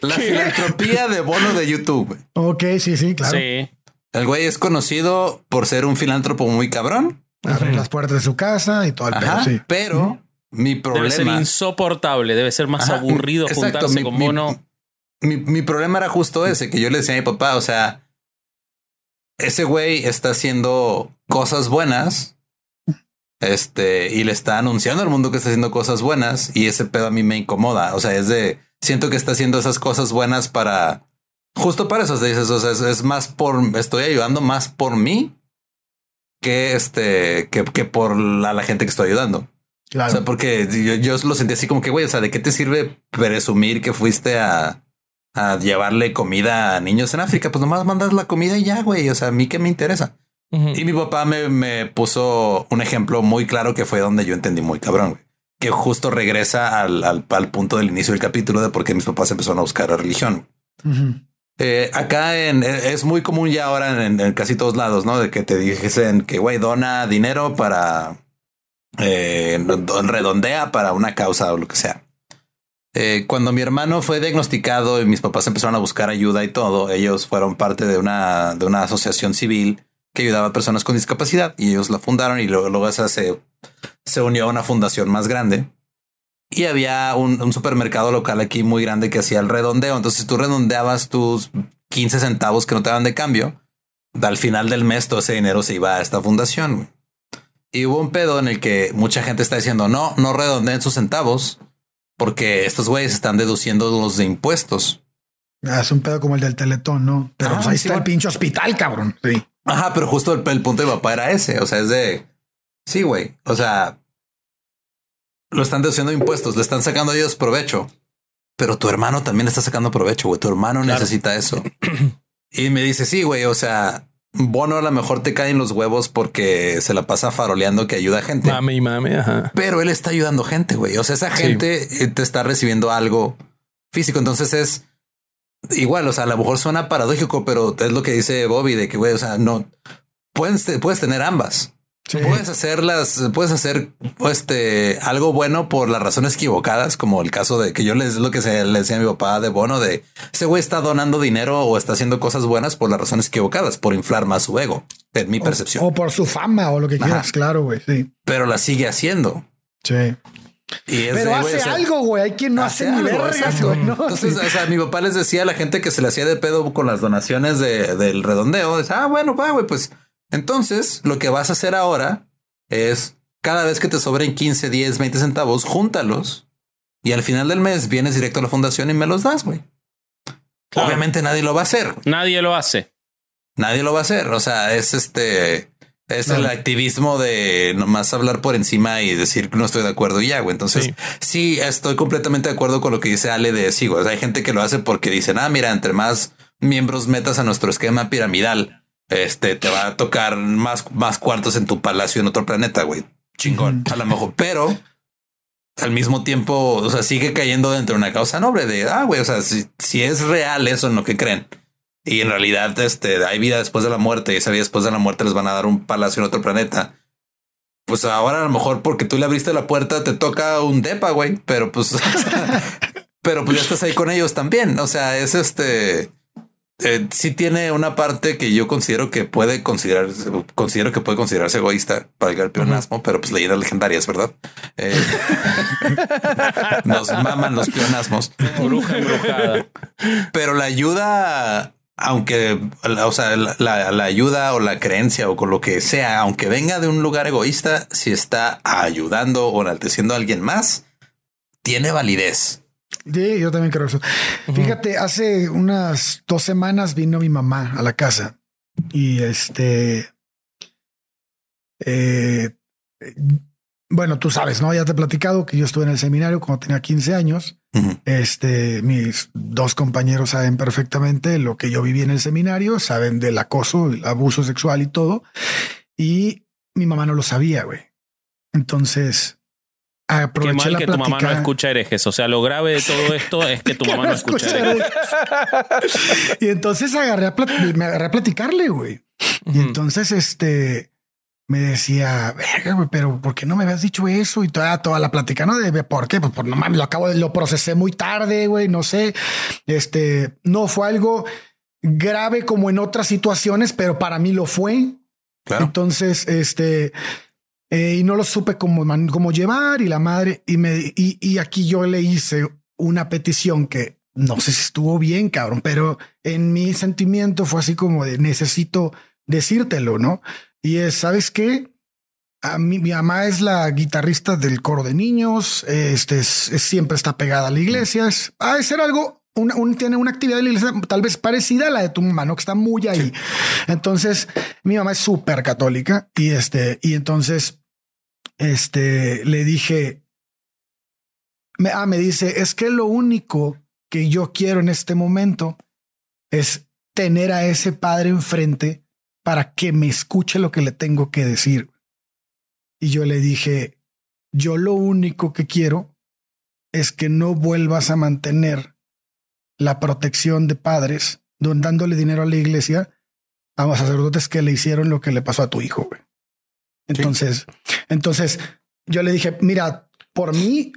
la filantropía de bono de YouTube. ok, sí, sí, claro. sí. El güey es conocido por ser un filántropo muy cabrón, Abrir las puertas de su casa y todo el pedo, Ajá, sí. pero mi Debe ser problema. insoportable, debe ser más Ajá, aburrido exacto, juntarse mi- con mi- mono. mi, mi problema era justo ese, que yo le decía a mi papá, o sea, ese güey está haciendo cosas buenas, este, y le está anunciando al mundo que está haciendo cosas buenas, y ese pedo a mí me incomoda, o sea, es de, siento que está haciendo esas cosas buenas para, justo para eso, te dices, o sea, es, es más por, estoy ayudando más por mí que este, que, que por la, la gente que estoy ayudando. Claro. O sea, porque yo, yo lo sentí así como que, güey, o sea, ¿de qué te sirve presumir que fuiste a, a llevarle comida a niños en África? Pues nomás mandas la comida y ya, güey. O sea, a mí qué me interesa. Y mi papá me, me, puso un ejemplo muy claro que fue donde yo entendí muy cabrón, que justo regresa al, al, al, punto del inicio del capítulo de por qué mis papás empezaron a buscar la religión. eh, acá en, es muy común ya ahora en, en, casi todos lados, ¿no? De que te dijesen que, güey, dona dinero para... Eh, redondea para una causa o lo que sea. Eh, cuando mi hermano fue diagnosticado y mis papás empezaron a buscar ayuda y todo, ellos fueron parte de una, de una asociación civil que ayudaba a personas con discapacidad y ellos la fundaron y luego, luego esa se, unió a una fundación más grande. Y había un, supermercado local aquí muy grande que hacía el redondeo. Entonces tú redondeabas tus 15 centavos que no te daban de cambio. Al final del mes todo ese dinero se iba a esta fundación. Y hubo un pedo en el que mucha gente está diciendo no, no redondeen sus centavos porque estos güeyes están deduciendo los de impuestos. Ah, es un pedo como el del Teletón, ¿no? Pero ah, pues ahí sí, está el pinche hospital, cabrón. Sí. Ajá, pero justo el, el, punto de papá era ese. O sea, es de sí, güey. O sea, lo están deduciendo impuestos, le están sacando ellos provecho, pero tu hermano también está sacando provecho. Güey, tu hermano claro. necesita eso. y me dice, sí, güey. O sea, Bono a lo mejor te caen los huevos porque se la pasa faroleando que ayuda a gente. Mame y mame, ajá. Pero él está ayudando gente, güey. O sea, esa gente sí. te está recibiendo algo físico. Entonces es igual, o sea, a lo mejor suena paradójico, pero es lo que dice Bobby de que, güey, o sea, no puedes, puedes tener ambas. Sí. Puedes hacerlas, puedes hacer este algo bueno por las razones equivocadas, como el caso de que yo les lo que se le decía a mi papá de Bono de ese güey está donando dinero o está haciendo cosas buenas por las razones equivocadas, por inflar más su ego, en mi o, percepción. O por su fama o lo que Ajá. quieras, claro, güey. Sí. Pero la sigue haciendo. Sí. Y es Pero de, hace güey, o sea, algo, güey. Hay quien no hace, hace algo, vergas, güey. ¿no? Entonces, o sea, mi papá les decía a la gente que se le hacía de pedo con las donaciones de, del redondeo. Dice, ah, bueno, va, güey, pues entonces lo que vas a hacer ahora es cada vez que te sobren 15, 10, 20 centavos, júntalos y al final del mes vienes directo a la fundación y me los das, güey. Claro. Obviamente nadie lo va a hacer. Nadie lo hace. Nadie lo va a hacer. O sea, es este, es claro. el activismo de nomás hablar por encima y decir que no estoy de acuerdo y ya, güey. Entonces, sí. sí. estoy completamente de acuerdo con lo que dice Ale de sí, güey. O sea, hay gente que lo hace porque dicen, ah, mira, entre más miembros metas a nuestro esquema piramidal, este te va a tocar más, más cuartos en tu palacio en otro planeta, güey. Chingón, a lo mejor, pero al mismo tiempo, o sea, sigue cayendo dentro de una causa noble de, ah, güey, o sea, si, si, es real eso en lo que creen y en realidad este, hay vida después de la muerte y esa vida después de la muerte les van a dar un palacio en otro planeta. Pues ahora a lo mejor porque tú le abriste la puerta te toca un depa, güey, pero pues, pero pues ya estás ahí con ellos también. O sea, es este eh, sí tiene una parte que yo considero que puede considerarse, considero que puede considerarse egoísta para el peonasmo, uh -huh. pero pues leyendas legendarias, ¿verdad? Eh, nos maman los peonasmos. Bruja embrujada. Pero la ayuda, aunque, o sea, la, la, ayuda o la creencia o con lo que sea, aunque venga de un lugar egoísta, si está ayudando o enalteciendo a alguien más, tiene validez. Sí, yo también creo eso. Uh -huh. Fíjate, hace unas dos semanas vino mi mamá a la casa y este, eh, bueno, tú sabes, ¿no? Ya te he platicado que yo estuve en el seminario cuando tenía 15 años. Uh -huh. Este, mis dos compañeros saben perfectamente lo que yo viví en el seminario, saben del acoso, el abuso sexual y todo. Y mi mamá no lo sabía, güey. Entonces, Qué mal que tu mamá no escucha herejes. O sea, lo grave de todo esto es que tu mamá no escucha herejes. y entonces agarré a me agarré a platicarle, güey. Uh -huh. Y entonces, este, me decía, verga, güey, pero ¿por qué no me habías dicho eso? Y toda, toda la plática, ¿no? De por qué, pues por no mames, lo acabo de, lo procesé muy tarde, güey, no sé. Este, no fue algo grave como en otras situaciones, pero para mí lo fue. Claro. Entonces, este, eh, y no lo supe cómo, cómo llevar y la madre y me y, y, aquí yo le hice una petición que no sé si estuvo bien, cabrón, pero en mi sentimiento fue así como de necesito decírtelo, ¿no? Y es, ¿sabes qué? A mí, mi mamá es la guitarrista del coro de niños, este es, es, siempre está pegada a la iglesia, es, ha de ser algo una, un, tiene una actividad de la iglesia tal vez parecida a la de tu mamá, ¿no? Que está muy ahí. Sí. Entonces, mi mamá es súper católica y este, y entonces este, le dije, me, ah, me dice, es que lo único que yo quiero en este momento es tener a ese padre enfrente para que me escuche lo que le tengo que decir. Y yo le dije, yo lo único que quiero es que no vuelvas a mantener la protección de padres dándole dinero a la iglesia a los sacerdotes que le hicieron lo que le pasó a tu hijo. Entonces, entonces yo le dije, mira, por mí,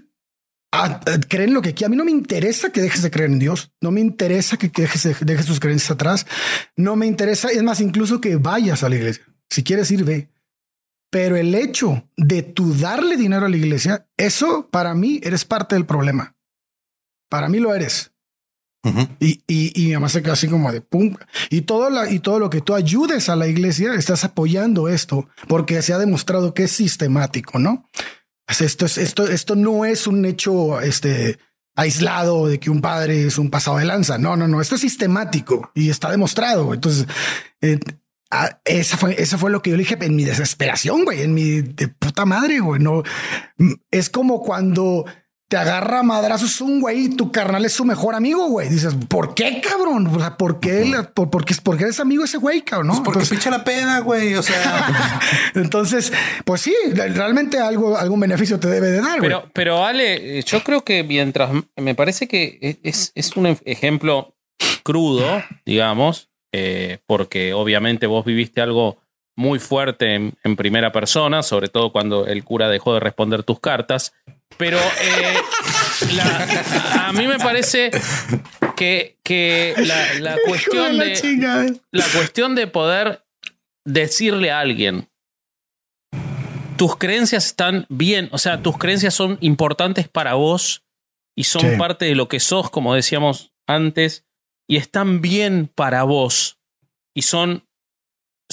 creen lo que aquí. A mí no me interesa que dejes de creer en Dios. No me interesa que dejes, dejes tus creencias atrás. No me interesa, es más, incluso que vayas a la iglesia. Si quieres ir, ve. Pero el hecho de tú darle dinero a la iglesia, eso para mí eres parte del problema. Para mí lo eres. Y, y, y, mi mamá se quedó así como de pum. Y todo, la, y todo lo que tú ayudes a la iglesia, estás apoyando esto porque se ha demostrado que es sistemático, ¿no? Esto, es, esto, esto no es un hecho este, aislado de que un padre es un pasado de lanza. No, no, no. Esto es sistemático y está demostrado. Entonces, eh, esa fue, eso fue lo que yo dije en mi desesperación, güey, en mi de puta madre, güey. No es como cuando te agarra madrazos un güey y tu carnal es su mejor amigo, güey. Dices, ¿por qué, cabrón? O sea, ¿por qué, por, porque, porque eres amigo ese güey, cabrón? ¿no? Pues porque picha la pena, güey. O sea, entonces, pues sí, realmente algo, algún beneficio te debe de dar. Pero, pero Ale, yo creo que mientras me parece que es, es un ejemplo crudo, digamos, eh, porque obviamente vos viviste algo muy fuerte en, primera persona, sobre todo cuando el cura dejó de responder tus cartas. Pero eh, a mí me parece que, que la, cuestión de, la cuestión de poder decirle a alguien tus creencias están bien, o sea, tus creencias son importantes para vos y son parte de lo que sos, como decíamos antes, y están bien para vos y son,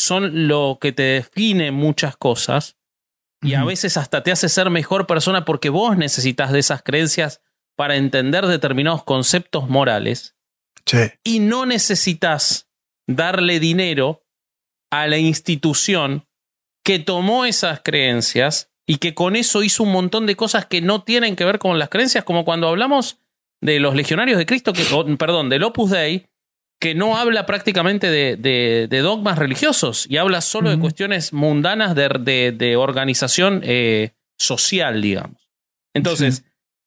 son lo que te define muchas cosas y a veces hasta te hace ser mejor persona porque vos necesitas de esas creencias para entender determinados conceptos morales. Y no necesitas darle dinero a la institución que tomó esas creencias y que con eso hizo un montón de cosas que no tienen que ver con las creencias, como cuando hablamos de los legionarios de Cristo, que, perdón, del Opus Dei, que no habla prácticamente de, dogmas religiosos y habla solo de cuestiones mundanas de, organización eh, social, digamos. Entonces,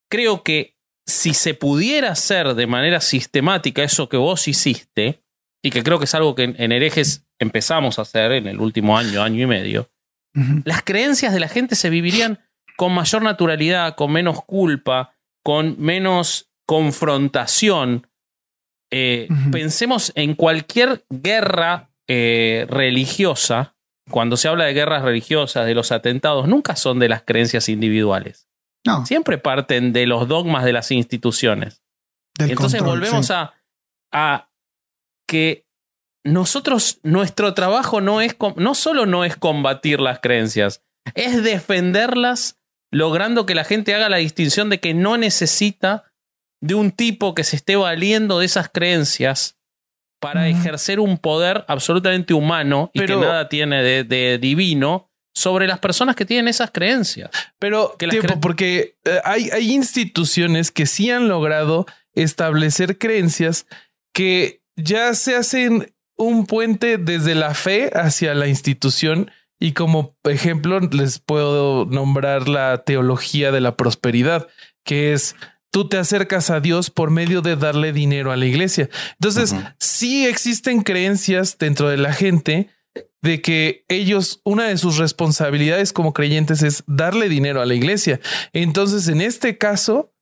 creo que si se pudiera hacer de manera sistemática eso que vos hiciste, y que creo que es algo que en, herejes empezamos a hacer en el último año, año y medio, las creencias de la gente se vivirían con mayor naturalidad, con menos culpa, con menos confrontación, eh, pensemos en cualquier guerra eh, religiosa, cuando se habla de guerras religiosas, de los atentados, nunca son de las creencias individuales. No. Siempre parten de los dogmas de las instituciones. Entonces volvemos a, a que nosotros, nuestro trabajo no es, no solo no es combatir las creencias, es defenderlas, logrando que la gente haga la distinción de que no necesita de un tipo que se esté valiendo de esas creencias para ejercer un poder absolutamente humano y que nada tiene de, divino sobre las personas que tienen esas creencias. Pero tiempo, porque eh, hay, hay instituciones que sí han logrado establecer creencias que ya se hacen un puente desde la fe hacia la institución y como ejemplo les puedo nombrar la teología de la prosperidad, que es tú te acercas a Dios por medio de darle dinero a la iglesia. Entonces, sí existen creencias dentro de la gente de que ellos, una de sus responsabilidades como creyentes es darle dinero a la iglesia. Entonces, en este caso,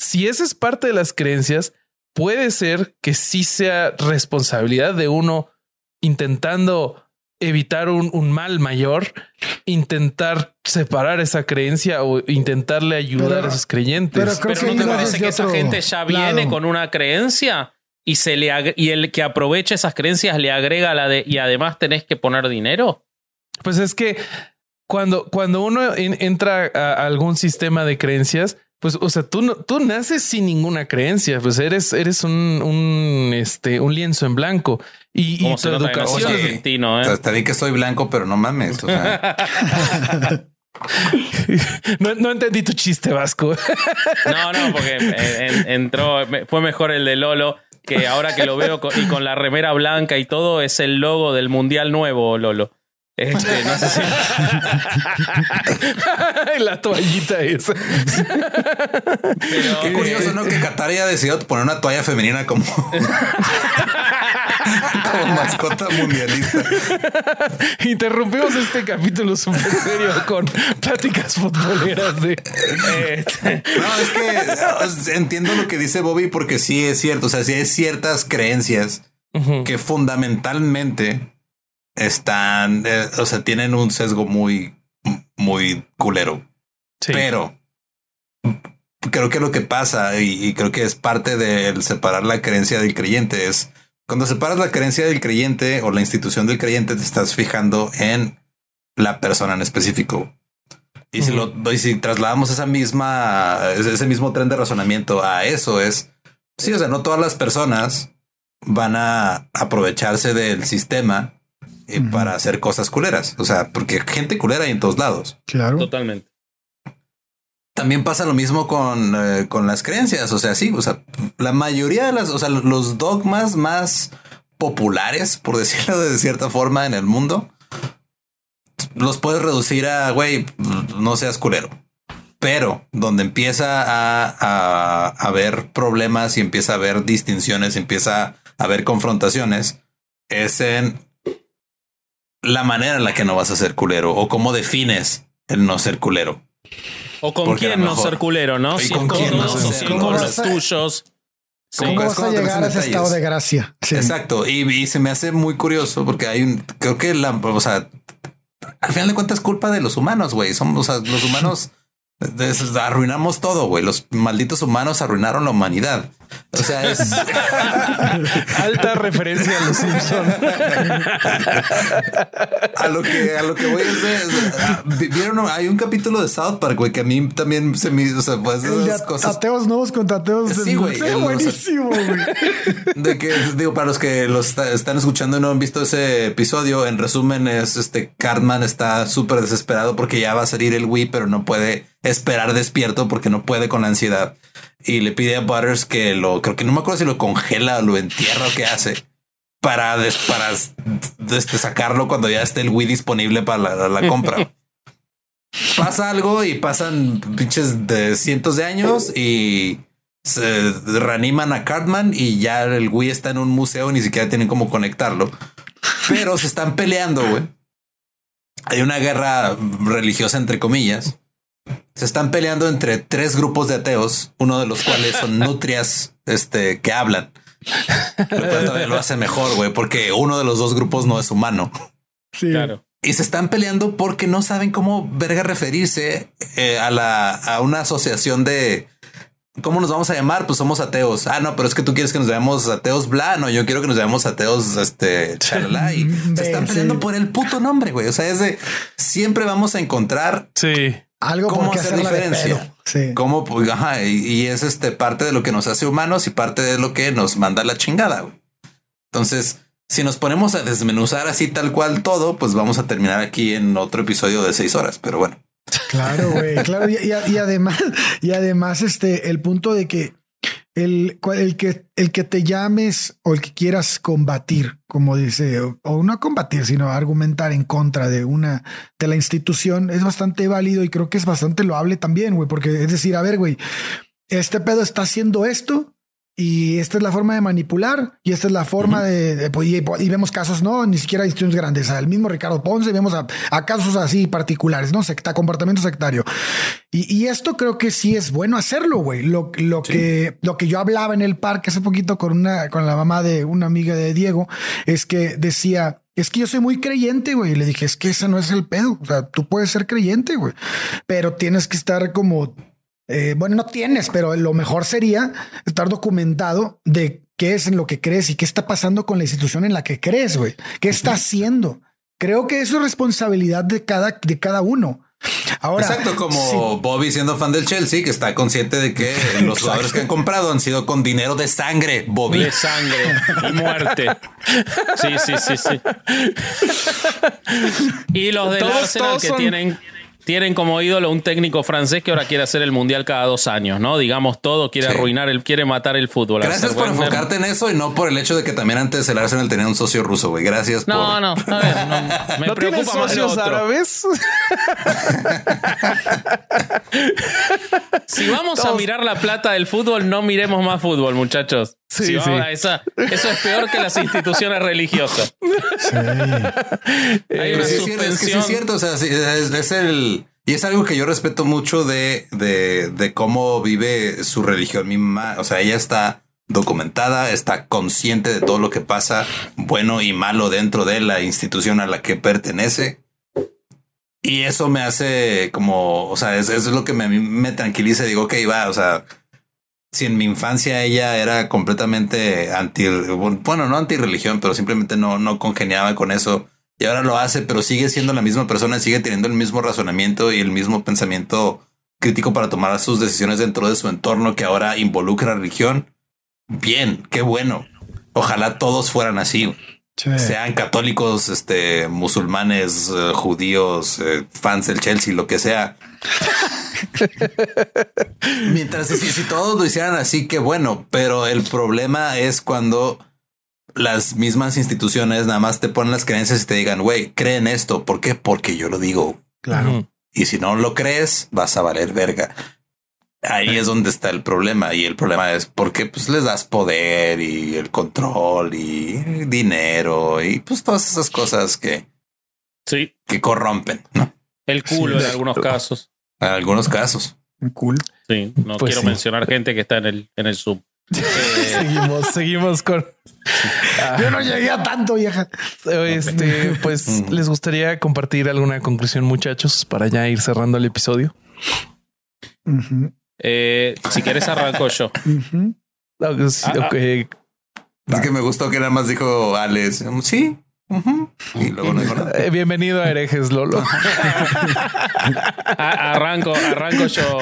si esa es parte de las creencias, puede ser que sí sea responsabilidad de uno intentando evitar un, mal mayor, intentar separar esa creencia o intentarle ayudar a esos creyentes. Pero, ¿no te parece que esa gente ya viene con una creencia y se le y el que aprovecha esas creencias le agrega la de y además tenés que poner dinero? Pues es que cuando, cuando uno entra a algún sistema de creencias, pues, o sea, tú, tú naces sin ninguna creencia, pues eres, eres un, un, este, un lienzo en blanco. Y, y tu educación. Argentino, ¿eh? Te di que soy blanco, pero no mames. O sea. no, no, entendí tu chiste vasco. no, no, porque entró, fue mejor el de Lolo. que ahora que lo veo con, y con la remera blanca y todo, es el logo del Mundial nuevo, Lolo. Este, no sé si. la toallita esa. Qué curioso, ¿no? Que Qatar haya decidido poner una toalla femenina como. como mascota mundialista. Interrumpimos este capítulo súper serio con pláticas futboleras de. Este. No, es que entiendo lo que dice Bobby porque sí es cierto. O sea, sí hay ciertas creencias que fundamentalmente están, eh, o sea, tienen un sesgo muy, muy culero. Pero creo que lo que pasa, y, creo que es parte del separar la creencia del creyente, es cuando separas la creencia del creyente o la institución del creyente, te estás fijando en la persona en específico. Y si lo y si trasladamos esa misma, ese mismo tren de razonamiento a eso, es sí, o sea, no todas las personas van a aprovecharse del sistema eh, para hacer cosas culeras. O sea, porque gente culera hay en todos lados. Claro. Totalmente. También pasa lo mismo con, eh, con las creencias. O sea, sí, o sea, la mayoría de las, o sea, los dogmas más populares, por decirlo de cierta forma, en el mundo, los puedes reducir a, güey, no seas culero. Pero donde empieza a, a, haber problemas y empieza a haber distinciones, empieza a haber confrontaciones, es en la manera en la que no vas a ser culero o cómo defines el no ser culero. O con quién no ser culero, ¿no? Si con, quién no ser con los tuyos. ¿Cómo vas a llegar a ese estado de gracia? Exacto. Y, se me hace muy curioso porque hay un, creo que la, o sea, al final de cuentas es culpa de los humanos, güey. Somos, o sea, los humanos arruinamos todo, güey. Los malditos humanos arruinaron la humanidad. O sea, es alta referencia a los Simpsons. a lo que a lo que voy a decir, ah, vieron hay un capítulo de South Park, güey, que a mí también se me, o sea, pues esas cosas. Ateos nuevos contra ateos. Sí, güey. buenísimo, güey. De que digo para los que los están escuchando y no han visto ese episodio, en resumen es este Cartman está súper desesperado porque ya va a salir el Wii, pero no puede esperar despierto porque no puede con la ansiedad y le pide a Butters que lo, creo que no me acuerdo si lo congela o lo entierra o qué hace para, para este, sacarlo cuando ya esté el Wii disponible para la, compra. Pasa algo y pasan pinches de cientos de años y se reaniman a Cartman y ya el Wii está en un museo, ni siquiera tienen cómo conectarlo, pero se están peleando. güey. Hay una guerra religiosa, entre comillas, se están peleando entre tres grupos de ateos, uno de los cuales son nutrias este, que hablan. Lo lo hace mejor, güey, porque uno de los dos grupos no es humano. Sí, claro. Y se están peleando porque no saben cómo verga referirse eh, a la a una asociación de ¿Cómo nos vamos a llamar? Pues somos ateos. Ah, no, pero es que tú quieres que nos llamemos ateos bla. No, yo quiero que nos llamemos ateos, este, chalala. Y se están peleando por el puto nombre, güey. O sea, es de siempre vamos a encontrar sí algo cómo hacer diferencia. Sí. Cómo, pues, ajá, y, es este parte de lo que nos hace humanos y parte de lo que nos manda la chingada. Entonces, si nos ponemos a desmenuzar así tal cual todo, pues vamos a terminar aquí en otro episodio de seis horas. Pero bueno. Claro, güey, claro. Y, y, además, y además, este, el punto de que el, el, que, el que te llames o el que quieras combatir, como dice, o, no combatir, sino argumentar en contra de una, de la institución, es bastante válido y creo que es bastante loable también, güey, porque es decir, a ver, güey, este pedo está haciendo esto, y esta es la forma de manipular y esta es la forma de, pues, y, vemos casos, no, ni siquiera instituciones grandes, el mismo Ricardo Ponce, vemos a, casos así particulares, no secta, comportamiento sectario. Y, esto creo que sí es bueno hacerlo, güey. Lo, lo que, lo que yo hablaba en el parque hace poquito con una, con la mamá de una amiga de Diego, es que decía, es que yo soy muy creyente, güey. Y le dije, es que ese no es el pedo. O sea, tú puedes ser creyente, güey, pero tienes que estar como eh, bueno, no tienes, pero lo mejor sería estar documentado de qué es en lo que crees y qué está pasando con la institución en la que crees, güey. ¿Qué está haciendo? Creo que eso es responsabilidad de cada, de cada uno. Ahora, Exacto, como Bobby siendo fan del Chelsea, que está consciente de que los jugadores que han comprado han sido con dinero de sangre, Bobby. De sangre y muerte. Sí, sí, sí, sí. Y los del Arsenal que tienen tienen como ídolo un técnico francés que ahora quiere hacer el mundial cada dos años, ¿no? Digamos todo, quiere Sí. arruinar, el, quiere matar el fútbol. Gracias por enfocarte en eso y no por el hecho de que también antes el Arsenal tenía un socio ruso, güey. Gracias No, por. no, bien, no, me ¿No tienes preocupa más socios otro. árabes? Si vamos a mirar la plata del fútbol, no miremos más fútbol, muchachos. Sí, Si esa- eso es peor que las instituciones religiosas. Sí. Hay Pero una sí es cierto, es que sí suspensión. es cierto. O sea, es, es el. Y es algo que yo respeto mucho de, de, de cómo vive su religión. Mi mamá, o sea, ella está documentada, está consciente de todo lo que pasa, bueno y malo dentro de la institución a la que pertenece. Y eso me hace como, o sea, es, es lo que me, me tranquiliza. Digo, ok, va, o sea, si en mi infancia ella era completamente anti, bueno, no anti religión, pero simplemente no, no congeniaba con eso. Y ahora lo hace, pero sigue siendo la misma persona, sigue teniendo el mismo razonamiento y el mismo pensamiento crítico para tomar sus decisiones dentro de su entorno que ahora involucra religión. Bien, qué bueno. Ojalá todos fueran así, Sí. sean católicos, este, musulmanes, eh, judíos, eh, fans del Chelsea, lo que sea. Mientras si, si todos lo hicieran así, qué bueno. Pero el problema es cuando las mismas instituciones nada más te ponen las creencias y te digan, güey, creen esto. ¿Por qué? Porque yo lo digo. Claro. Y si no lo crees, vas a valer verga. Ahí es donde está el problema. Y el problema es porque pues les das poder y el control y dinero y pues todas esas cosas que, Sí, que corrompen, ¿no? el culo Sí. en algunos casos. En algunos casos. Muy cool. Sí, no Pues quiero sí. mencionar gente que está en el, en el Zoom. Eh, seguimos, seguimos con. Yo no llegué a tanto, vieja. este, pues Mm. les gustaría compartir alguna conclusión, muchachos, para ya ir cerrando el episodio. Eh, si querés arranco yo. Ah, sí, Ah, ah. Es que me gustó que nada más dijo Alex, sí. ujú", Y luego no dijo nada. Eh, bienvenido a Herejes, Lolo. A- arranco, arranco yo.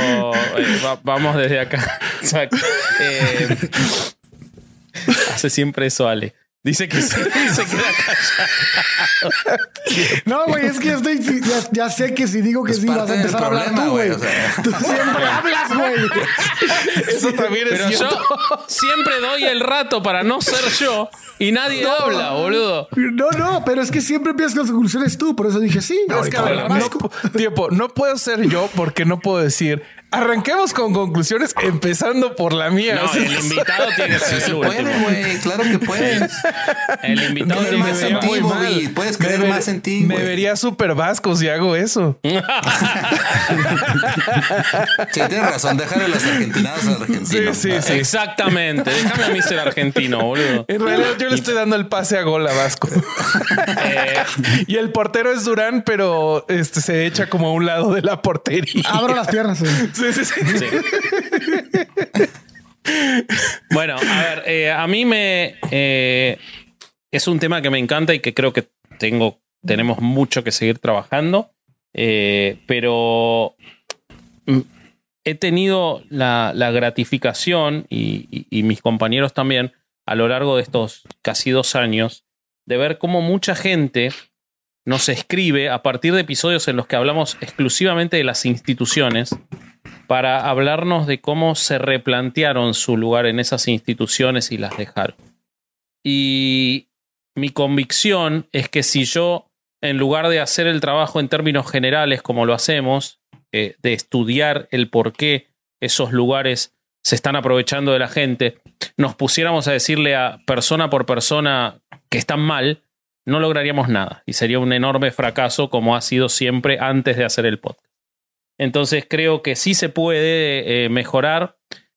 eh, va- vamos desde acá. Exacto. Eh, hace siempre eso, Ale. Dice que sí, se queda callado. No, güey, es que yo estoy, ya, ya sé que si digo que Es sí vas a empezar a hablar tú, güey. güey. O sea, Tú siempre hablas, güey. Eso también es Pero yo siempre doy el rato para no ser yo y nadie habla, boludo. No, no, pero es que siempre empiezas con las conclusiones tú, por eso dije sí. Es que, a ver, no, tiempo, no puedo ser yo porque no puedo decir arranquemos con conclusiones empezando por la mía. No, el invitado tiene que ser puede, güey. Claro que puedes. El invitado tiene más en ti. Bobby. Puedes Me creer ver- más en ti, Me güey. vería súper vasco si hago eso. Sí, tienes razón. Déjale las argentinadas al argentino. Sí, sí, sí. Exactamente. Déjame a mí ser argentino, boludo. En realidad yo le estoy dando el pase a gol a Vasco. Eh, y el portero es Durán, pero este se echa como a un lado de la portería. Abro las piernas. güey. Bueno, a ver, eh, a mí me eh, es un tema que me encanta y que creo que tengo, tenemos mucho que seguir trabajando. eh, pero mm, he tenido la, gratificación y mis compañeros también a lo largo de estos casi dos años de ver cómo mucha gente nos escribe a partir de episodios en los que hablamos exclusivamente de las instituciones para hablarnos de cómo se replantearon su lugar en esas instituciones y las dejaron. Y mi convicción es que si yo, en lugar de hacer el trabajo en términos generales como lo hacemos, eh, de estudiar el por qué esos lugares se están aprovechando de la gente, nos pusiéramos a decirle a persona por persona que están mal, no lograríamos nada y sería un enorme fracaso como ha sido siempre antes de hacer el podcast. Entonces creo que sí se puede eh, mejorar.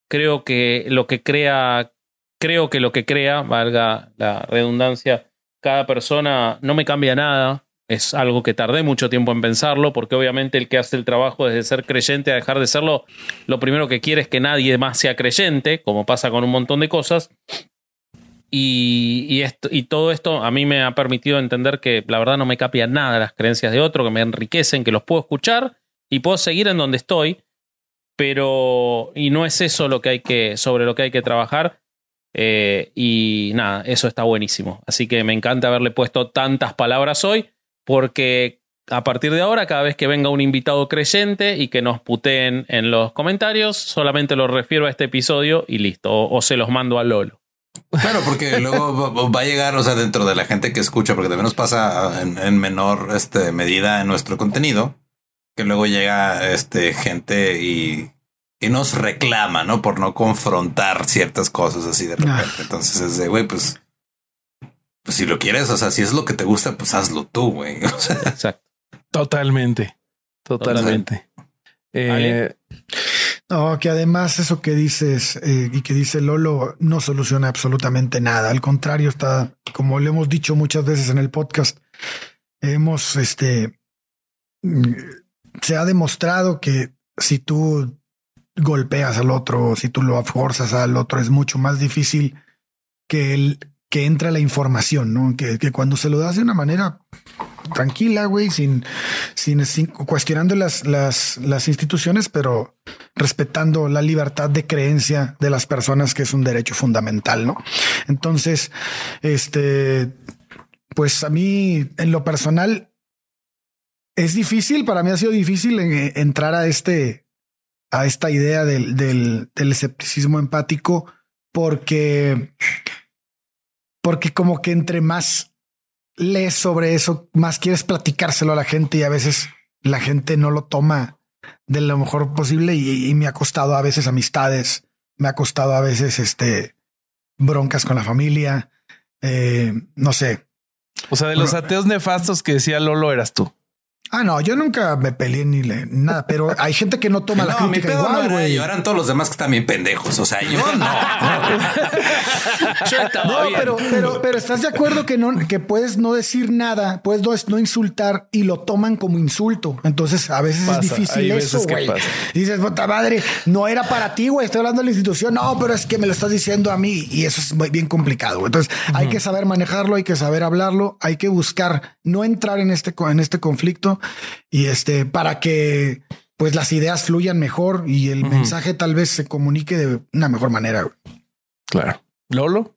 Creo que lo que crea, creo que lo que crea, valga la redundancia, cada persona no me cambia nada. Es algo que tardé mucho tiempo en pensarlo, porque obviamente el que hace el trabajo desde ser creyente a dejar de serlo, lo primero que quiere es que nadie más sea creyente, como pasa con un montón de cosas. Y, y, esto, y todo esto a mí me ha permitido entender que la verdad no me cambia nada las creencias de otro, que me enriquecen, que los puedo escuchar y puedo seguir en donde estoy, pero y no es eso lo que hay que sobre lo que hay que trabajar eh, y nada, eso está buenísimo. Así que me encanta haberle puesto tantas palabras hoy porque a partir de ahora, cada vez que venga un invitado creyente y que nos puteen en los comentarios, solamente lo refiero a este episodio y listo, o, o se los mando a Lolo. Claro, porque luego va- a llegar, o sea, dentro de la gente que escucha, porque también nos pasa en, en menor este, medida en nuestro contenido, que luego llega este gente y, y nos reclama, ¿no? Por no confrontar ciertas cosas así de repente. Ah. Entonces es de, güey, pues, pues si lo quieres, o sea, si es lo que te gusta, pues hazlo tú, güey. O sea, Exacto. Totalmente. Totalmente. Eh. No, que además eso que dices eh, y que dice Lolo no soluciona absolutamente nada. Al contrario, está, como le hemos dicho muchas veces en el podcast, hemos, este, mm, se ha demostrado que si tú golpeas al otro, si tú lo forzas al otro, es mucho más difícil que el que entra la información, ¿no? Que, que cuando se lo das de una manera tranquila, güey, sin, sin, sin cuestionando las, las, las instituciones, pero respetando la libertad de creencia de las personas, que es un derecho fundamental, ¿no? Entonces, este, pues a mí, en lo personal, es difícil, para mí ha sido difícil eh, entrar a este, a esta idea del, del, del escepticismo empático, porque, porque como que entre más lees sobre eso, más quieres platicárselo a la gente y a veces la gente no lo toma de lo mejor posible y, y me ha costado a veces amistades, me ha costado a veces este broncas con la familia, eh, no sé. o sea, de los Bueno, ateos nefastos que decía Lolo eras tú. Ah, no, yo nunca me peleé ni le, nada, pero hay gente que no toma la no, mi crítica pedo no igual, güey. yo, eran todos los demás que están bien pendejos. O sea, yo no. No, pero, pero, pero estás de acuerdo que no, que puedes no decir nada, puedes no, no insultar y lo toman como insulto. Entonces a veces Pasa, es difícil eso, güey. Dices, puta madre, no era para ti, güey. Estoy hablando de la institución. No, pero es que me lo estás diciendo a mí y eso es muy- bien complicado. Entonces hay que saber manejarlo, hay que saber hablarlo, hay que buscar no entrar en este, co- en este conflicto y este para que pues las ideas fluyan mejor y el mensaje tal vez se comunique de una mejor manera. güey. Claro. Lolo.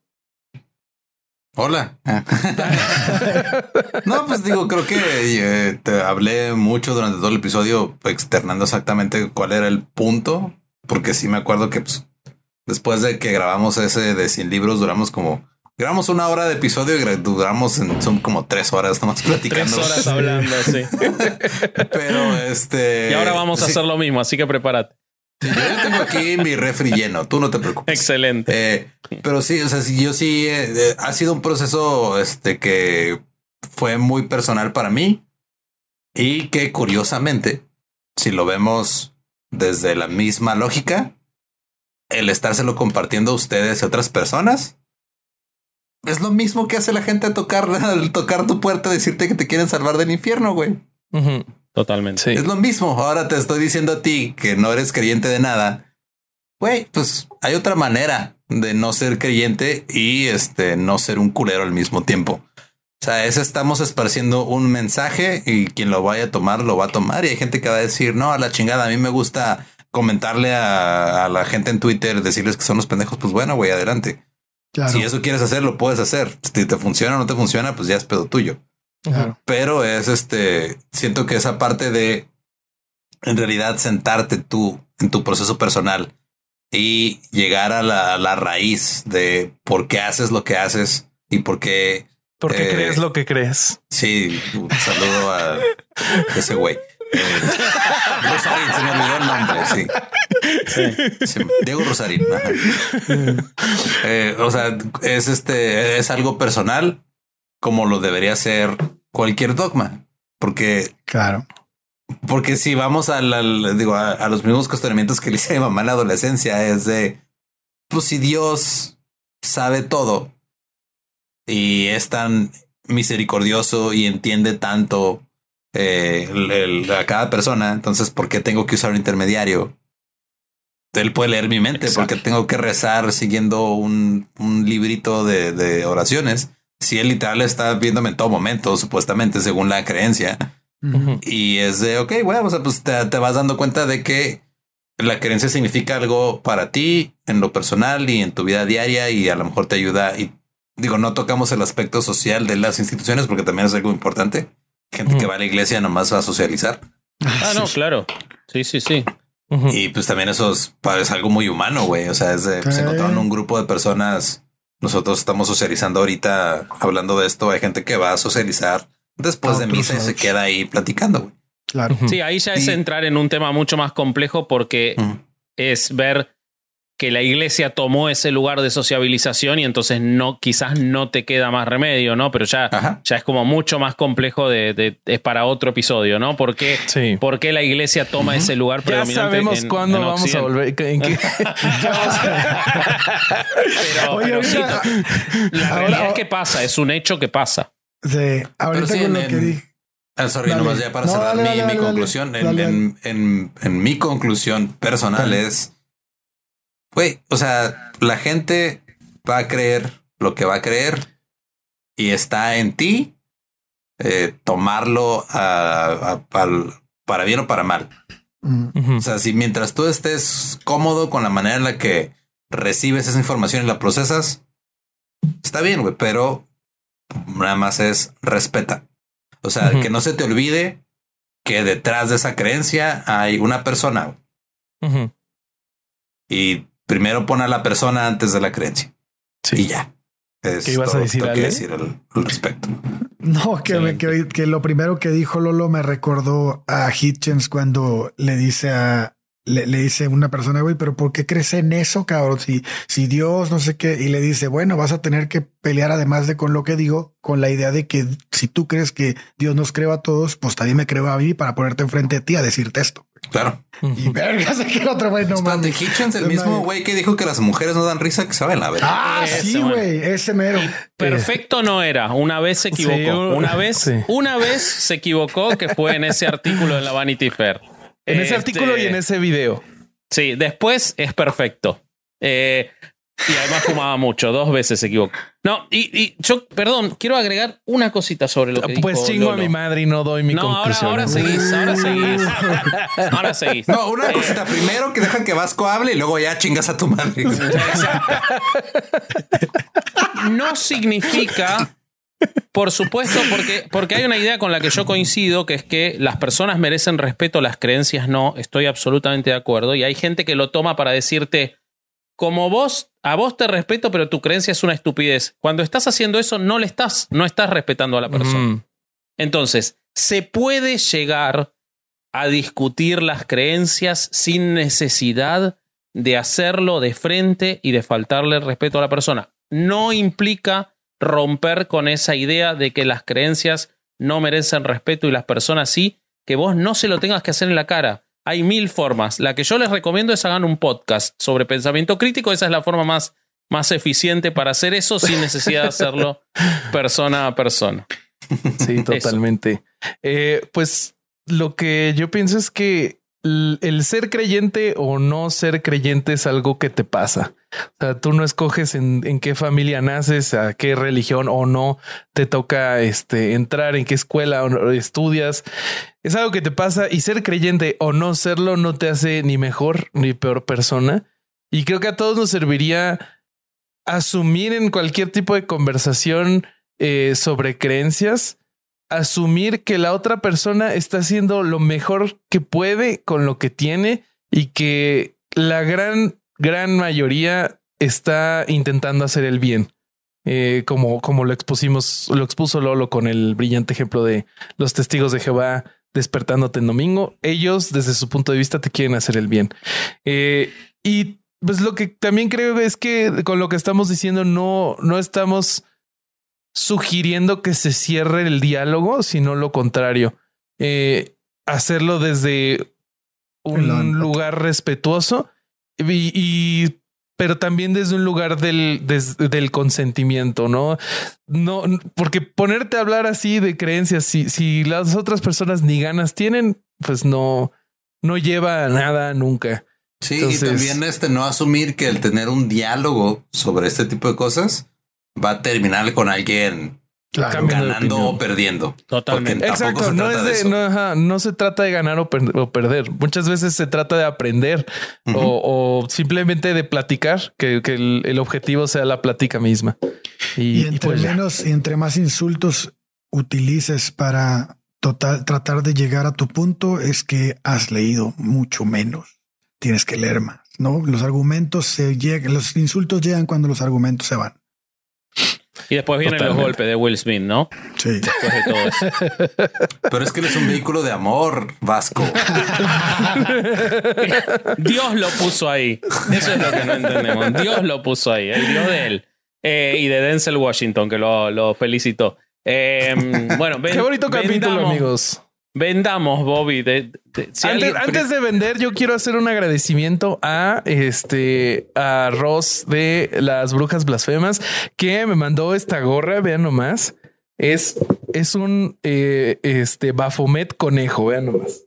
Hola. no, pues digo, creo que eh, te hablé mucho durante todo el episodio externando exactamente cuál era el punto, porque sí me acuerdo que pues, después de que grabamos ese de 100 libros, duramos como... Grabamos una hora de episodio y duramos en, son como tres horas nomás Tres platicando. horas hablando, sí. Pero este... Y ahora vamos a sí, hacer lo mismo, así que prepárate. yo tengo aquí mi refri lleno, tú no te preocupes. Excelente. Eh, pero sí, o sea, sí, yo sí eh, eh, ha sido un proceso este que fue muy personal para mí y que curiosamente, si lo vemos desde la misma lógica, el estárselo compartiendo a ustedes y a otras personas es lo mismo que hace la gente a tocar, al tocar tu puerta, decirte que te quieren salvar del infierno, güey. Totalmente. Sí. Es lo mismo. Ahora te estoy diciendo a ti que no eres creyente de nada. Güey, pues hay otra manera de no ser creyente y este no ser un culero al mismo tiempo. O sea, es estamos esparciendo un mensaje y quien lo vaya a tomar lo va a tomar. Y hay gente que va a decir, no, a la chingada, a mí me gusta comentarle a, a la gente en Twitter, decirles que son los pendejos. Pues bueno, güey, adelante. Claro, Si eso quieres hacer, lo puedes hacer. Si te funciona o no te funciona, pues ya es pedo tuyo claro. pero es este, siento que esa parte de en realidad sentarte tú en tu proceso personal y llegar a la, a la raíz de por qué haces lo que haces y por qué, Porque Eh, crees lo que crees. sí, un saludo a ese güey. Eh, Rosarín, se me olvidó el nombre, sí. Sí, Diego Rosarín. Eh, o sea, es este, es algo personal como lo debería ser cualquier dogma, porque Claro. porque si vamos al, al- digo, a, a los mismos cuestionamientos que le hice a mi mamá en la adolescencia, es de, pues si Dios sabe todo y es tan misericordioso y entiende tanto eh, el- el- a cada persona, entonces, ¿por qué tengo que usar un intermediario? Él puede leer mi mente Exacto. porque tengo que rezar siguiendo un, un librito de, de oraciones. Si él literal está viéndome en todo momento, supuestamente, según la creencia. Y es de, ok, bueno, o sea, pues te, te vas dando cuenta de que la creencia significa algo para ti en lo personal y en tu vida diaria y a lo mejor te ayuda. Y digo, no tocamos el aspecto social de las instituciones porque también es algo importante, gente que va a la iglesia nomás va a socializar. Ah, no, claro. Sí, sí, sí. Y pues también eso es, es algo muy humano, güey. O sea, es de, se encontraron un grupo de personas. Nosotros estamos socializando ahorita hablando de esto. Hay gente que va a socializar después de misa y se queda ahí platicando. Güey. Claro. Sí, ahí ya es entrar en un tema mucho más complejo porque es ver que la iglesia tomó ese lugar de sociabilización y entonces no, quizás no te queda más remedio, ¿no? Pero ya, ya es como mucho más complejo de, es para otro episodio, ¿no? ¿Por qué, la iglesia toma ese lugar predominante? Ya sabemos cuándo vamos a volver. ¿En qué? pero, Oye, la realidad es que pasa, es un hecho que pasa. Sí, ahorita con lo que dije. Ah, sorry, nomás ya para cerrar mi, conclusión. En, en, mi conclusión personal es Güey, o sea, la gente va a creer lo que va a creer y está en ti eh, tomarlo para bien o para mal. Mm. O sea, si mientras tú estés cómodo con la manera en la que recibes esa información y la procesas, está bien, güey, pero nada más es respeta. O sea, que no se te olvide que detrás de esa creencia hay una persona. Y primero pon a la persona antes de la creencia. Sí. Y ya. ¿Qué ibas a decir, que decir al, respecto? No, que, que, lo primero que dijo Lolo me recordó a Hitchens cuando le dice a le, le dice una persona, güey, pero ¿por qué crees en eso, cabrón? Si, si Dios no sé qué, y le dice, bueno, vas a tener que pelear además de con lo que digo, con la idea de que si tú crees que Dios nos creó a todos, pues también me creo a mí para ponerte enfrente de ti a decirte esto. Claro. Y verga, sé que otro güey no mames. Hitchens, el mismo güey que dijo que las mujeres no dan risa, que saben la verdad. Ah, sí, güey, ese mero. Perfecto no era. Una vez se equivocó. una vez, una vez se equivocó que fue en ese artículo de la Vanity Fair. En ese artículo y en ese video. Sí, después es perfecto. Eh, y además fumaba mucho, dos veces se equivocó. No, y, yo, perdón, quiero agregar una cosita sobre lo que Pues chingo a mi madre y no doy mi no, conclusión. Ahora, ahora seguís, ahora seguís. Ahora seguís. No, una cosita. Primero que dejan que Vasco hable y luego ya chingas a tu madre. No significa por supuesto, porque, porque hay una idea con la que yo coincido, que es que las personas merecen respeto, las creencias no. Estoy absolutamente de acuerdo. Y hay gente que lo toma para decirte, como vos, a vos te respeto, pero tu creencia es una estupidez. Cuando estás haciendo eso, no le estás, no estás respetando a la persona. Mm. Entonces, se puede llegar a discutir las creencias sin necesidad de hacerlo de frente y de faltarle el respeto a la persona. No implica romper con esa idea de que las creencias no merecen respeto y las personas sí, que vos no se lo tengas que hacer en la cara. Hay mil formas. La que yo les recomiendo es hagan un podcast sobre pensamiento crítico. Esa es la forma más, más eficiente para hacer eso sin necesidad de hacerlo persona a persona. Sí, totalmente. Eh, pues lo que yo pienso es que el ser creyente o no ser creyente es algo que te pasa. O sea, tú no escoges en, qué familia naces, a qué religión o no te toca este, entrar, en qué escuela o estudias. Es algo que te pasa y ser creyente o no serlo no te hace ni mejor ni peor persona. Y creo que a todos nos serviría asumir en cualquier tipo de conversación eh, sobre creencias asumir que la otra persona está haciendo lo mejor que puede con lo que tiene y que la gran, gran mayoría está intentando hacer el bien. Eh, como, como lo expusimos, lo expuso Lolo con el brillante ejemplo de los testigos de Jehová despertándote en domingo. Ellos, desde su punto de vista, te quieren hacer el bien. Eh, y pues lo que también creo es que con lo que estamos diciendo, no, no estamos sugiriendo que se cierre el diálogo, sino lo contrario. Eh, hacerlo desde un lugar respetuoso y, pero también desde un lugar del, del consentimiento, ¿no? No, porque ponerte a hablar así de creencias, si, si las otras personas ni ganas tienen, pues no, no lleva a nada nunca. Sí, y también este no asumir que el tener un diálogo sobre este tipo de cosas va a terminar con alguien ganando o perdiendo. Totalmente. Exacto. No, se trata de ganar o, perder. Muchas veces se trata de aprender o, simplemente de platicar, que, el, objetivo sea la plática misma. Y, entre pues menos y entre más insultos utilices para total, tratar de llegar a tu punto es que has leído mucho menos. Tienes que leer más, ¿no? Los argumentos se llegan, los insultos llegan cuando los argumentos se van. Y después vienen los Totalmente. golpes de Will Smith, ¿no? Sí. Después de todo eso. Pero es que él es un vehículo de amor vasco. Dios lo puso ahí. Eso es lo que no entendemos. Dios lo puso ahí, el Dios de él. Eh, y de Denzel Washington, que lo, lo felicitó. Eh, bueno, ven- Qué bonito capítulo, vendamos- amigos. Vendamos, Bobby. de- de- si antes, alguien- antes de vender, yo quiero hacer un agradecimiento a este a Ross de las Brujas Blasfemas que me mandó esta gorra. Vean nomás. Es, es un eh, este Bafomet conejo. Vean nomás.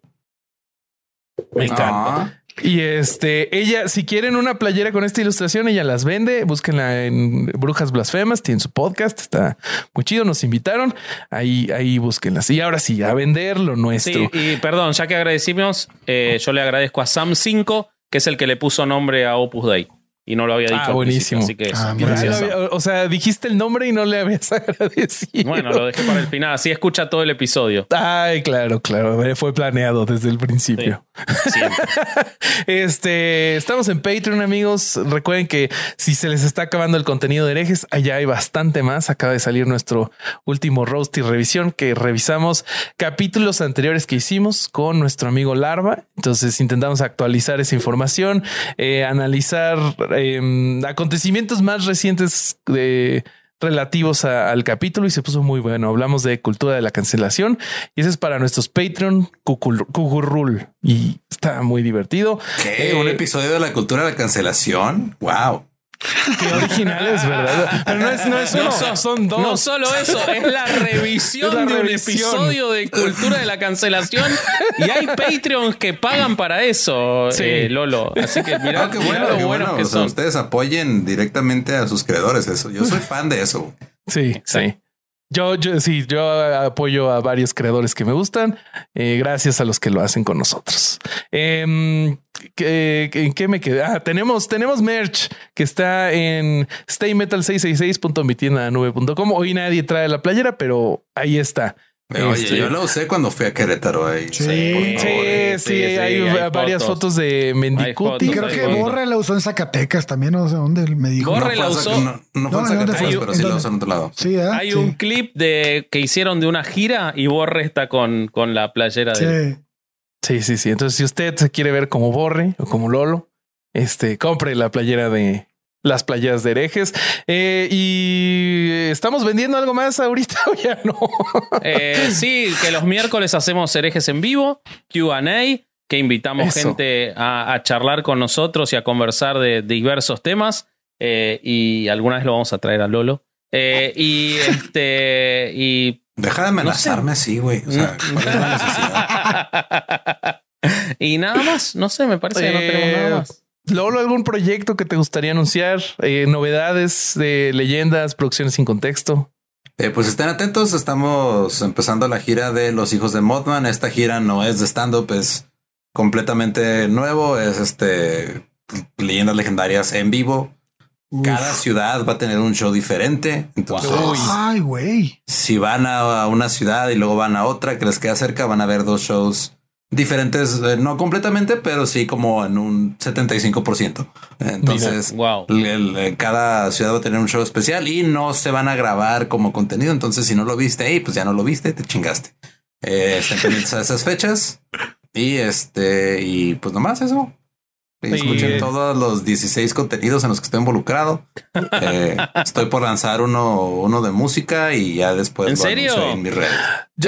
Me encanta. Ah, Y este, ella, si quieren una playera con esta ilustración, ella las vende. Búsquenla en Brujas Blasfemas, tiene su podcast, está muy chido. Nos invitaron. Ahí, ahí búsquenlas. Y ahora sí, a vender lo nuestro. Sí, y perdón, ya que agradecimos, eh, yo le agradezco a Sam5, que es el que le puso nombre a Opus Dei. Y no lo había dicho. Ah, buenísimo. Así que Ah, gracias. Ah, o sea, dijiste el nombre y no le habías agradecido. Bueno, lo dejé para el final. Así escucha todo el episodio. Ay, claro, claro. Fue planeado desde el principio. Siempre. Este, estamos en Patreon, amigos. Recuerden que si se les está acabando el contenido de herejes, allá hay bastante más. Acaba de salir nuestro último roast y revisión que revisamos capítulos anteriores que hicimos con nuestro amigo Larva. Entonces intentamos actualizar esa información, eh, analizar eh, acontecimientos más recientes de relativos a- al capítulo y se puso muy bueno. Hablamos de cultura de la cancelación y ese es para nuestros Patreon Cucurrul y está muy divertido. ¿Qué? Eh, ¿Un episodio de la cultura de la cancelación? Wow. Qué originales, ¿verdad? Pero no es, no es uno, No, so- son dos. no solo eso, es la revisión Es la de un episodio de cultura de la cancelación. Y hay Patreons que pagan para eso, Sí. eh, Lolo. Así que mirá, Ah, qué bueno, lo qué bueno. que O sea, son. ustedes apoyen directamente a sus creadores. Eso. Yo soy fan de eso. Sí, sí. Yo, yo sí, yo apoyo a varios creadores que me gustan, eh, gracias a los que lo hacen con nosotros. Em, ¿qué- ¿En qué me quedé? Ah, tenemos, tenemos merch que está en staymetal666.mitiendanube.com. Hoy nadie trae la playera, pero ahí está. Oye, Este- yo la usé cuando fui a Querétaro. Ahí. Sí. por favor, Sí, eh. sí, sí, sí, hay, hay varias fotos. fotos de Mendicuti. creo que. Borre la usó en Zacatecas también, no sé dónde me dijo. Borre No la fue en usó. No, no fue en No, ¿en dónde Zacatecas, fue? pero ¿En sí la usó en otro lado. Sí, ¿eh? Hay Sí. un clip de que hicieron de una gira y Borre está con, con la playera de Sí. Sí, sí. Entonces, si usted se quiere ver como Borre o como Lolo, este, compre la playera de las playeras de herejes. Eh, y estamos vendiendo algo más ahorita o ya no. Eh, sí, que los miércoles hacemos herejes en vivo, QA, que invitamos Eso. gente a, a charlar con nosotros y a conversar de, diversos temas. eh, y alguna vez lo vamos a traer a Lolo. Eh, y este. Y. Deja de amenazarme así, güey. O sea, ¿cuál es la necesidad? y nada más, no sé, me parece que no tenemos Eh, nada más. Lolo, ¿algún proyecto que te gustaría anunciar? Eh, novedades de leyendas, producciones sin contexto. Eh, pues estén atentos, estamos empezando la gira de Los Hijos de Mothman. Esta gira no es de stand-up, es completamente nuevo, es este leyendas legendarias en vivo. Uf. Cada ciudad va a tener un show diferente. Entonces, Uy. Ay, güey. si van a una ciudad y luego van a otra que les queda cerca, van a ver dos shows diferentes, eh, no completamente, pero sí como en un 75%. Entonces, Wow. el- el- eh, cada ciudad va a tener un show especial y no se van a grabar como contenido. Entonces, si no lo viste ahí, pues ya no lo viste, te chingaste. Eh, estén pendientes a esas fechas y este, y pues nomás eso. Escuchen todos los 16 contenidos en los que estoy involucrado. Eh, estoy por lanzar uno, uno de música y ya después ¿En lo serio? en mis redes.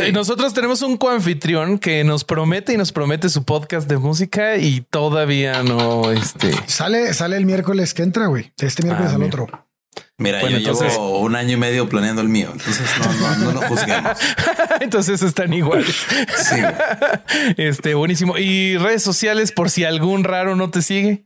Y nosotros tenemos un coanfitrión que nos promete y nos promete su podcast de música y todavía no, este, Sale, sale el miércoles que entra, güey. Este miércoles Ah, al mira. otro. Mira, Bueno, yo entonces- llevo un año y medio planeando el mío, entonces no, no, no lo juzguemos. entonces están iguales. Sí. Este, buenísimo. Y redes sociales por si algún raro no te sigue.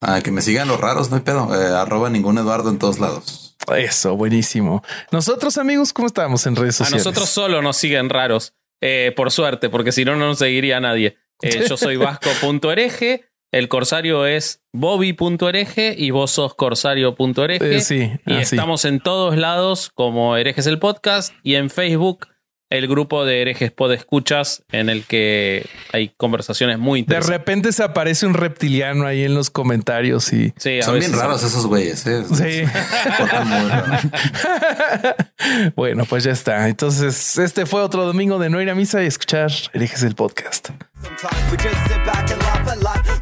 Ah, que me sigan los raros, no hay pedo. Eh, arroba ningún Eduardo en todos lados. Eso, buenísimo. Nosotros, amigos, ¿cómo estamos en redes A sociales? nosotros solo nos siguen raros, eh, por suerte, porque si no, no nos seguiría nadie. Eh, yo soy vasco.hereje, el corsario es bobby.hereje y vos sos corsario.hereje. Eh, sí, Y así. estamos en todos lados como Herejes el Podcast y en Facebook el grupo de herejes podescuchas en el que hay conversaciones muy De interesantes. repente se aparece un reptiliano ahí en los comentarios y Sí, Son bien raros esos güeyes. ¿eh? Sí. Bueno, pues ya está. Entonces, este fue otro domingo de no ir a misa y escuchar herejes el podcast.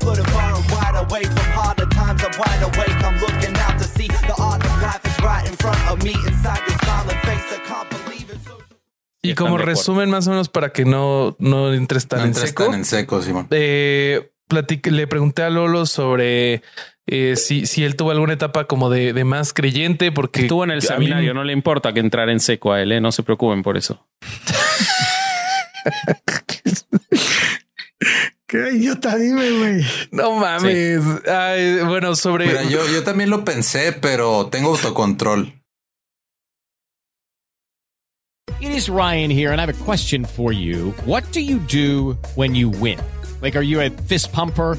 Put it far and wide away from harder times. I'm wide awake. I'm looking out to see the art of life is right in front of me. Inside your smiling face, I can't believe it. So Y como resumen, más o menos para que no, no entres tan No en entres seco. tan en seco, Simón. eh, le pregunté a Lolo sobre eh, si, si él tuvo alguna etapa como de, de más creyente, porque Estuvo en el a mí- seminario, no le importa que entrar en seco a él, ¿eh? no se preocupen por eso. Qué idiota, dime, güey. No mames. Ay, bueno, sobre Mira, yo, yo también lo pensé, pero tengo autocontrol. It is Ryan here, and I have a question for you. What do you do when you win? Like, are you a fist pumper?